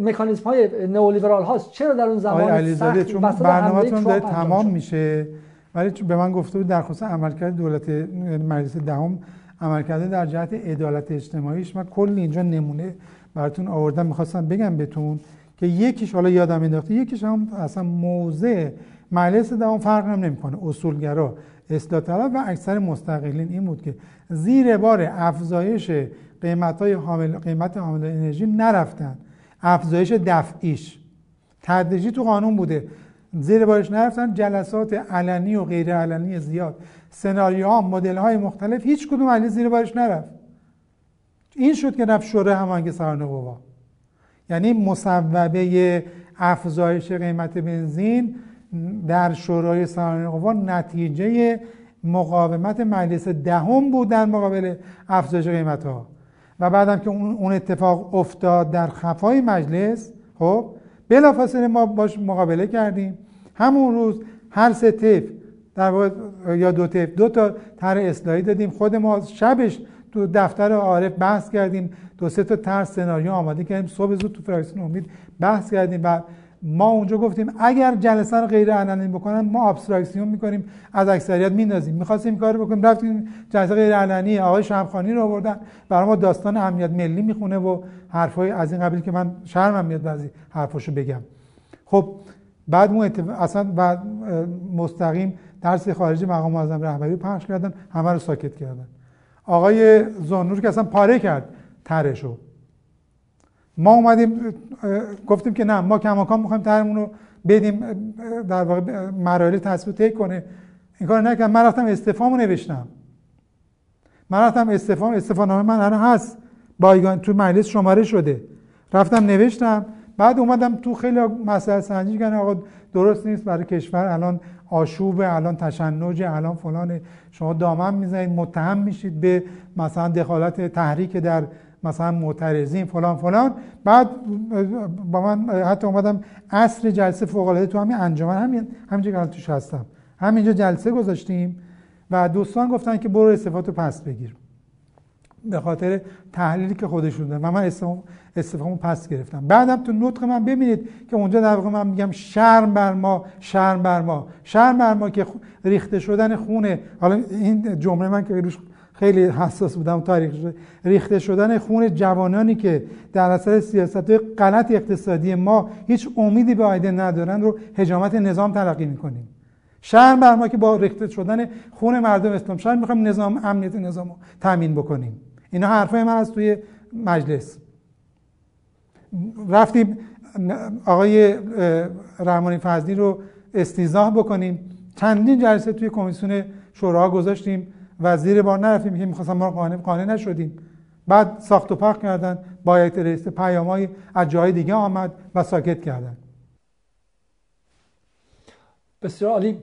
مکانیزم های نئولیبرال هاست. چرا در اون زمان علیزاده چون برنامه‌تون داره تمام میشه. ولی به من گفته بود در خصوص عملکرد دولت مجلس دهم عملکرد در جهت عدالت اجتماعیش. من کلی اینجا نمونه براتون آوردم. می‌خواستم بگم بهتون که یکیش حالا یادم انداخته یکیش هم اصلا موضع مجلس دهم فرق هم نمی‌کنه اصولگرا اصلاح طلب و اکثر مستقلین. این بود که زیر بار افزایش قیمت های حامل قیمت حامل انرژی نرفتن. افزایش دفعیش. تدریجی تو قانون بوده. زیر بارش نرفتن جلسات علنی و غیر علنی زیاد. سناریوها مدل های مختلف هیچ کدوم علی زیر بارش نرفت. این شد که رفت شورای هماهنگی سران قوا یعنی مصوبه افزایش قیمت بنزین در شورای سران قوا نتیجه مقاومت مجلس دهم بود در مقابل افزایش قیمت ها و بعدم که اون اتفاق افتاد در خفای مجلس خب بلافاصله ما باش مقابله کردیم. همون روز هر سه تیف در واقع یا دو تیف دو تا طرح اصلاحی دادیم. خود ما شبش تو دفتر عارف بحث کردیم. دو سه تا طرح سناریو آماده کردیم. صبح زود تو فراکسیون امید بحث کردیم و ما اونجا گفتیم اگر جلسه رو غیر علنی بکنن ما ابستراکسیون می‌کنیم از اکثریت میندازیم. می‌خواستیم کارو بکنیم رفتیم جلسه غیر علنی آقای شمخانی رو آوردن. برای ما داستان امنیت ملی می‌خونه و حرفای از این قبیل که من شرمم میاد بعضی حرفاشو بگم. خب بعد مو اصلا بعد مستقیم درس خارجی مقام معظم رهبری پخش کردن همه رو ساکت کردن. آقای زانور که اصلا پاره کرد ترشو. ما اومدیم گفتیم که نه ما کماکان می‌خوایم طرحمون رو بدیم در واقع مراحل تصویب طی کنه این کار نکردم. من رفتم استفامو نوشتم. من رفتم استفام استفانامه من الان هست. بایگان تو مجلس شماره شده. رفتم نوشتم. بعد اومدم تو خیلی مسئله سنجی کردن. آقا درست نیست. برای کشور الان آشوب الان تشنج الان فلان شما دامن می‌زنید متهم میشید به مثلا دخالت تحریک در مثلا معترضین فلان فلان. بعد با من حتی اومدم اصر جلسه فوق العاده تو همین انجمن همین همینجا که توش هستم. همینجا جلسه گذاشتیم و دوستان گفتن که برو استفاده پس بگیر. به خاطر تحلیلی که خودشون دارن. و من استفامو پس گرفتم. بعدم تو نطق من ببینید که اونجا در واقع من میگم شرم بر ما شرم بر ما. شرم بر ما که ریخته شدن خونه حالا این جمله من که روش خیلی حساس بودم تاریخ ریخته شدن خون جوانانی که در اثر سیاست غلط اقتصادی ما هیچ امیدی به آینده ندارن رو هجامت نظام تلقی می‌کنیم. شرم بر ما که با ریخته شدن خون مردم اسلام شرم می‌خوایم نظام امنیت نظام رو تامین بکنیم. اینا حرفای من از توی مجلس. رفتیم آقای رحمانی فضلی رو استیزاه بکنیم. چندین جلسه توی کمیسیون شورا گذاشتیم. و زیر بار نرفتیم که می‌خواستم ما قانع قانع نشدیم. بعد ساخت و پخ کردن با رئیس پیامای از جای دیگه آمد و ساکت کردن. بسیار عالی.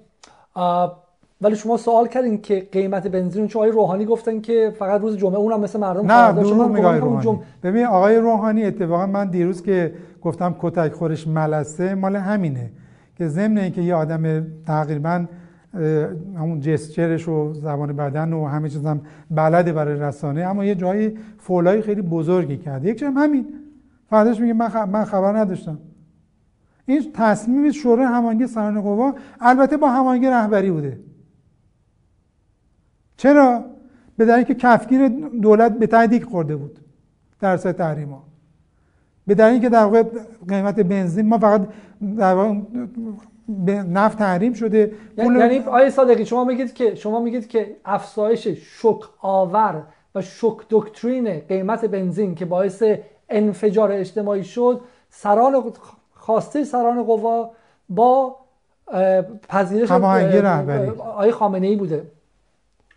ولی شما سوال کردین که قیمت بنزین چون آقای روحانی گفتن که فقط روز جمعه اونم مثل مردم نه دروغ میگه آقای روحانی. ببین آقای روحانی اتفاقا من دیروز که گفتم کتک خورش ملسه مال همینه که ضمن اینکه یه آدم تقریبا همون جسچرش و زبان بدن و همه چیز هم بلده برای رسانه. اما یه جایی فولای خیلی بزرگی کرده. یک هم همین. فرداش میگه من خبر نداشتم. این تصمیم شورای هماهنگی سران قوا البته با هماهنگی رهبری بوده. چرا؟ به دلیل که کفگیر دولت به تهدیک خورده بود در سه تحریما. به دلیل که در واقع قیمت بنزین ما فقط در واقع نفت تحریم شده یعنی یعنی آیه صادقی شما میگید که شما میگید که افزایش شک آور و شک دکترین قیمت بنزین که باعث انفجار اجتماعی شد سران خواسته سران قوا با پذیرش آقای خامنه ای بوده.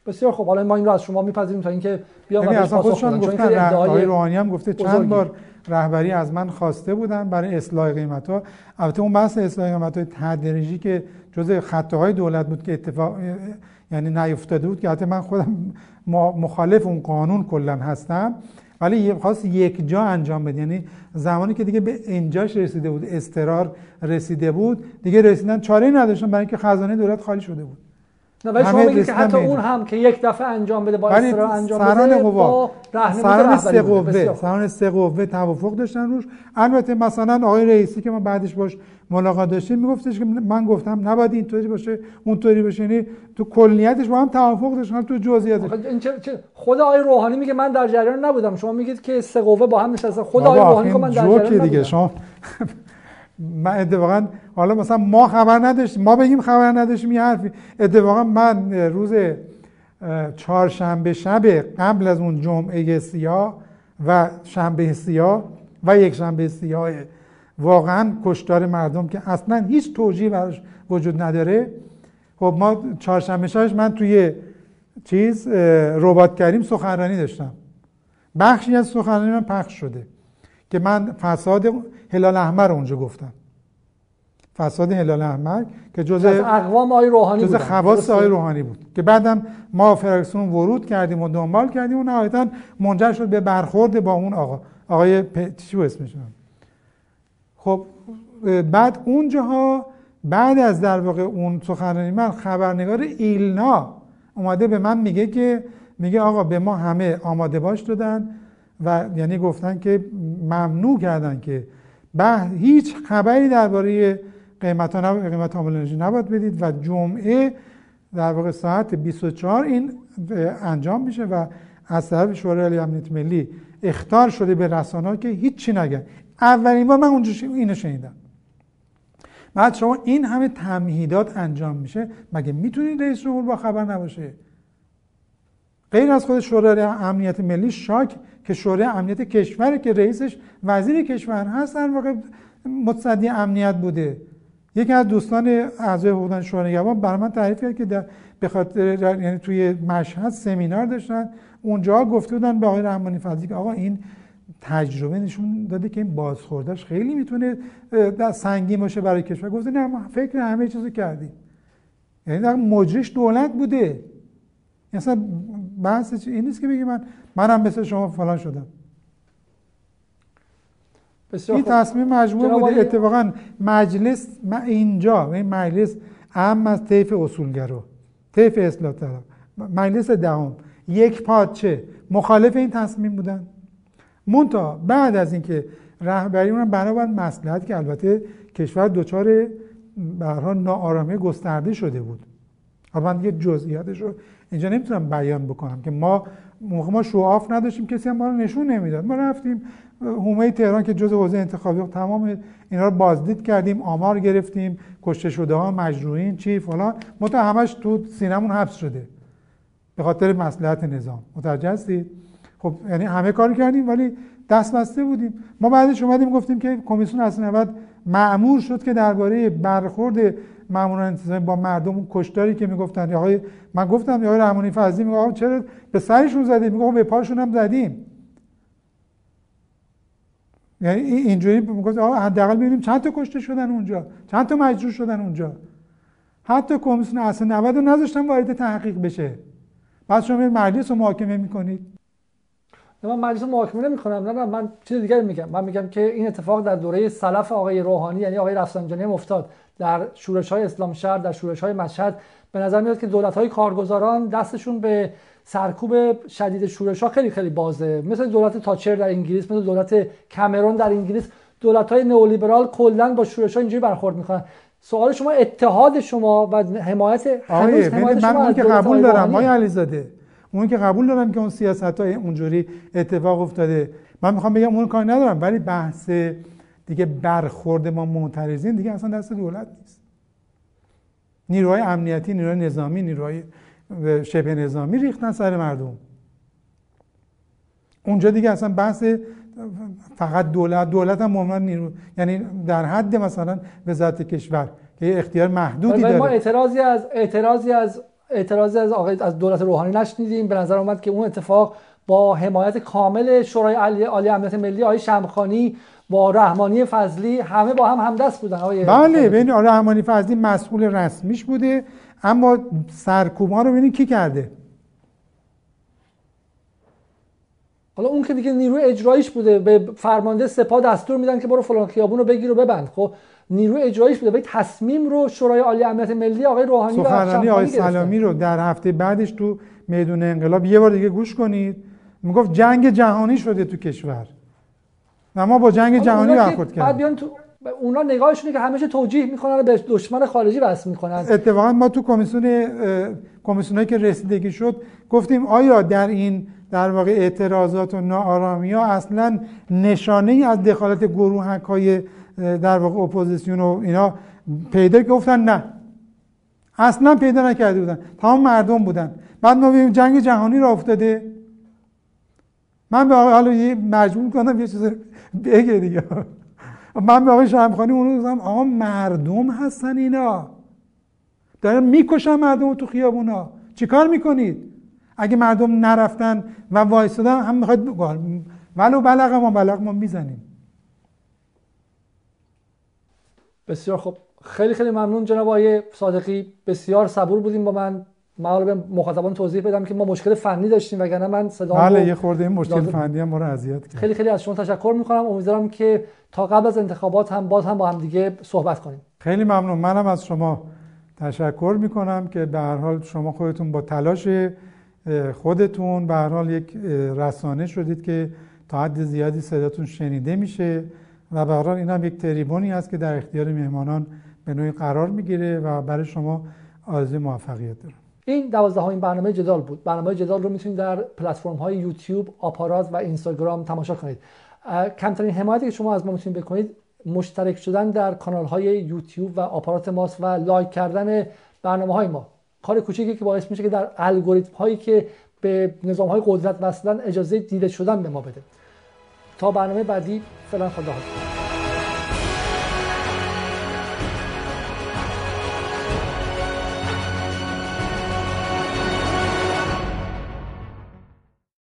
بسیار خب حالا ما این رو از شما میپذیریم تا اینکه بیا یعنی اصلا خودشون گفتن آقای روحانی هم گفته چند بار رهبری از من خواسته بودن برای اصلاح قیمت ها البته اون بحث اصلاح قیمت های تدریجی که جزء خطه های دولت بود که اتفاق یعنی نیفتاده بود که حتی من خودم مخالف اون قانون کلا هستم ولی خواست یک جا انجام بده یعنی زمانی که دیگه به اینجاش رسیده بود استرار رسیده بود دیگه رسیدن چاره نداشتن برای اینکه خزانه دولت خالی شده بود. ولی شما که حتی اون هم که یک دفعه انجام بده با استرار انجام بده با سران سه قوه سران سه قوه توافق داشتن روش. البته مثلا آقای رئیسی که ما بعدش باش ملاقات داشتیم میگفتش که من گفتم نباید اینطوری باشه اونطوری باشه. یعنی تو کلیتش با هم توافق داشتن تو جزئیاتش. خود آقای روحانی میگه من در جریان نبودم. شما میگید که سه قوه با هم نشستن خود آقای روحانی که من در جریان نبودم دیگه شما *laughs* من اتفاقا حالا مثلا ما خبر نداشتیم ما بگیم خبر نداشتیم یه حرفی. اتفاقا من روز چهارشنبه شب قبل از اون جمعه سیاه و شنبه سیاه و یک شنبه سیاه واقعا کشتار مردم که اصلا هیچ توجیه براش وجود نداره. خب ما چهارشنبه شبش من توی چیز ربات کریم سخنرانی داشتم. بخشی از سخنرانی من پخش شده. که من فساد هلال احمر اونجا گفتم. فساد هلال احمر که جزء اقوام آقای روحانی جزء خواص آقای روحانی بود. که بعدم ما فرکسون ورود کردیم و دنبال کردیم و نهایتا منجر شد به برخورد با اون آقا. آقای پ... چی اسمش خب بعد اونجاها بعد از در واقع اون سخنرانی من خبرنگار ایلنا اومده به من میگه که میگه آقا به ما همه آماده باش دادن. و یعنی گفتن که ممنوع کردن که به هیچ خبری درباره قیمت ها نب... قیمت انرژی نباید بدید و جمعه در واقع ساعت 24 این انجام میشه و از طرف شورای امنیت ملی اختار شده به رسانه که هیچی نگن. اولین بار من اونجا اینو شنیدم. بعد شما این همه تمهیدات انجام میشه مگه می‌تونید رئیس جمهور با خبر نباشه؟ غیر از خود شورای امنیت ملی شاک که شورای امنیت کشور که رئیسش وزیر کشور هست در واقع متصدی امنیت بوده. یکی از دوستان اعضای حقوق شورای نگهبان برای من تعریف کرد که به خاطر یعنی توی مشهد سمینار داشتن. اونجا گفته بودن به آقای رحمانی فضلی که آقا این تجربه نشون داده که این بازخوردش خیلی می‌تونه در سنگین باشه برای کشور. گفته نه فکر همه چیزو کردیم. یعنی در مجریش دولت بوده. اصلا بحث این نیست که بگی من منم مثل شما فلان شدم. این تصمیم مجموع بوده اتفاقا مجلس اینجا این مجلس اهم از طیف اصولگرا. طیف اصلاح طلب. مجلس دهم. یک پادچه مخالف این تصمیم بودن. مونتا بعد از اینکه رهبری اونم بنابر مسئلت که البته کشور دچار به ناآرامی گسترده شده بود. حالا من دیگه جزئیاتش رو اینجا نمی‌تونم بیان بکنم که ما موقع ما شعاف نداشتیم کسی هم ما رو نشون نمی‌داد. ما رفتیم حومه تهران که جز حوزه انتخابی تمام اینا رو بازدید کردیم آمار گرفتیم کشته شده ها مجروحین چی فلان. متا همش تو سینمون حبس شده. به خاطر مصلحت نظام. متوجه هستید؟ خب یعنی همه کار کردیم ولی دست بسته بودیم. ما بعدش اومدیم گفتیم که کمیسیون اصل 90 معمور شد که درباره برخورد ماموران انتظامی با مردم کشتاری که می‌گفتن. آقای من گفتم آقای رحمانی فضلی میگه آقا چرا به سرشون زدیم میگه به پاشون هم زدیم. یعنی اینجوری می‌گفت آقا حداقل ببینیم چند تا کشته شدن اونجا. چند تا مجروح شدن اونجا. حتی کمیسیون اصل 90 رو نذاشتن وارد تحقیق بشه. بعد شما مجلس رو محاکمه می‌کنید. من مجلس محاکمه نمی‌کنم. نه نه من چیز دیگه میگم. من میگم که این اتفاق در دوره سلف آقای روحانی یعنی آقای رفسنجانی افتاد. در شورش های اسلام شهر در شورش های مشهد به نظر میاد که دولت های کارگزاران دستشون به سرکوب شدید شورش ها خیلی خیلی بازه. مثل دولت تاچر در انگلیس مثل دولت کامرون در انگلیس دولت های نئولیبرال کلا با شورش ها اینجوری برخورد می‌کنن. سوال شما اتحاد شما و حمایت هنوز حمایت شما من که قبول دارم آقای علیزاده اون که قبول دارم که اون سیاست های اونجوری اتفاق افتاده. من می‌خوام بگم اون کار ندارم ولی بحث دیگه برخورد ما معترضین دیگه اصلا دست دولت نیست. نیروهای امنیتی نیروهای نظامی نیروهای شبه نظامی ریختن سر مردم. اونجا دیگه اصلا بحث فقط دولت دولت هم مهمن نیرو یعنی در حد مثلا وزارت کشور که اختیار محدودی داره ما اعتراضی از اعتراضی از اعتراضی از آقای از دولت روحانی نشنیدیم. به نظر اومد که اون اتفاق با حمایت کامل شورای عالی امنیت ملی آقای شمخانی با رحمانی فضلی همه با هم همدست بودن آقای بله ببین رحمانی فضلی مسئول رسمیش بوده اما سرکوب رو ببینید کی کرده؟ حالا اون که دیگه نیروی اجراییش بوده به فرمانده سپاه دستور میدن که برو فلان خیابون رو بگیر و ببند. خب نیروی اجراییش بوده. ولی تصمیم رو شورای عالی امنیت ملی آقای روحانی سخنرانی آقای سلامی رو در هفته بعدش تو میدون انقلاب یه بار دیگه گوش کنید. می‌گفت جنگ جهانی شده تو کشور. و ما با جنگ جهانی برخورد کردیم. بعد بیان تو اونا نگاهشونه که همیشه توجیه می‌کنن به دشمن خارجی وصل می‌کنن. اتفاقا ما تو کمیسیون کمیسیونایی که رسیدگی شد گفتیم آیا در این در واقع اعتراضات و ناآرامی ها اصلا نشانه ای از دخالت گروهک های در واقع اپوزیسیون و اینا پیدا گفتن؟ نه. اصلا پیدا نکرده بودن. تمام مردم بودن. بعد ما ببینیم جنگ جهانی را افتاده. من به حالا یه مجبور کنم یه چیز بگه دیگه. من به آقای شمخانی اونو گفتم آقا مردم هستن اینا. دارن می‌کشن مردم تو خیابونا. چیکار می‌کنید؟ اگه مردم نرفتن و وایستادن هم می‌خواید ولو بلغ ما بلغ ما می‌زنیم. بسیار خب خیلی خیلی ممنون جناب آقای صادقی. بسیار صبور بودیم با من. من به مخاطبان توضیح بدم که ما مشکل فنی داشتیم وگرنه من صدا بله یه خورده این مشکل فنی هم ما رو اذیت کرد. خیلی خیلی از شما تشکر می‌کنم. امیدوارم که تا قبل از انتخابات هم باز هم با هم دیگه صحبت کنیم. خیلی ممنون. منم از شما تشکر می‌کنم که به هر حال شما خودتون با تلاش خودتون به هر حال یک رسانه شدید که تا حد زیادی صداتون شنیده میشه و به هر حال این هم یک تریبونی است که در اختیار مهمانان به نوعی قرار می‌گیره و برای شما آرزوی موفقیت دارم این دوازدهمین برنامه جدال بود. برنامه جدال رو می‌تونید در پلتفرم های یوتیوب آپارات و اینستاگرام تماشا کنید. کمترین حمایتی که شما از ما می‌تونید بکنید مشترک شدن در کانال های یوتیوب و آپارات ماست و لایک کردن برنامه های ما. کار کوچیکی که باعث میشه که در الگوریتم هایی که به نظام های قدرت وصلن اجازه دیده شدن به ما بده. تا برنامه بعدی فعلا خدا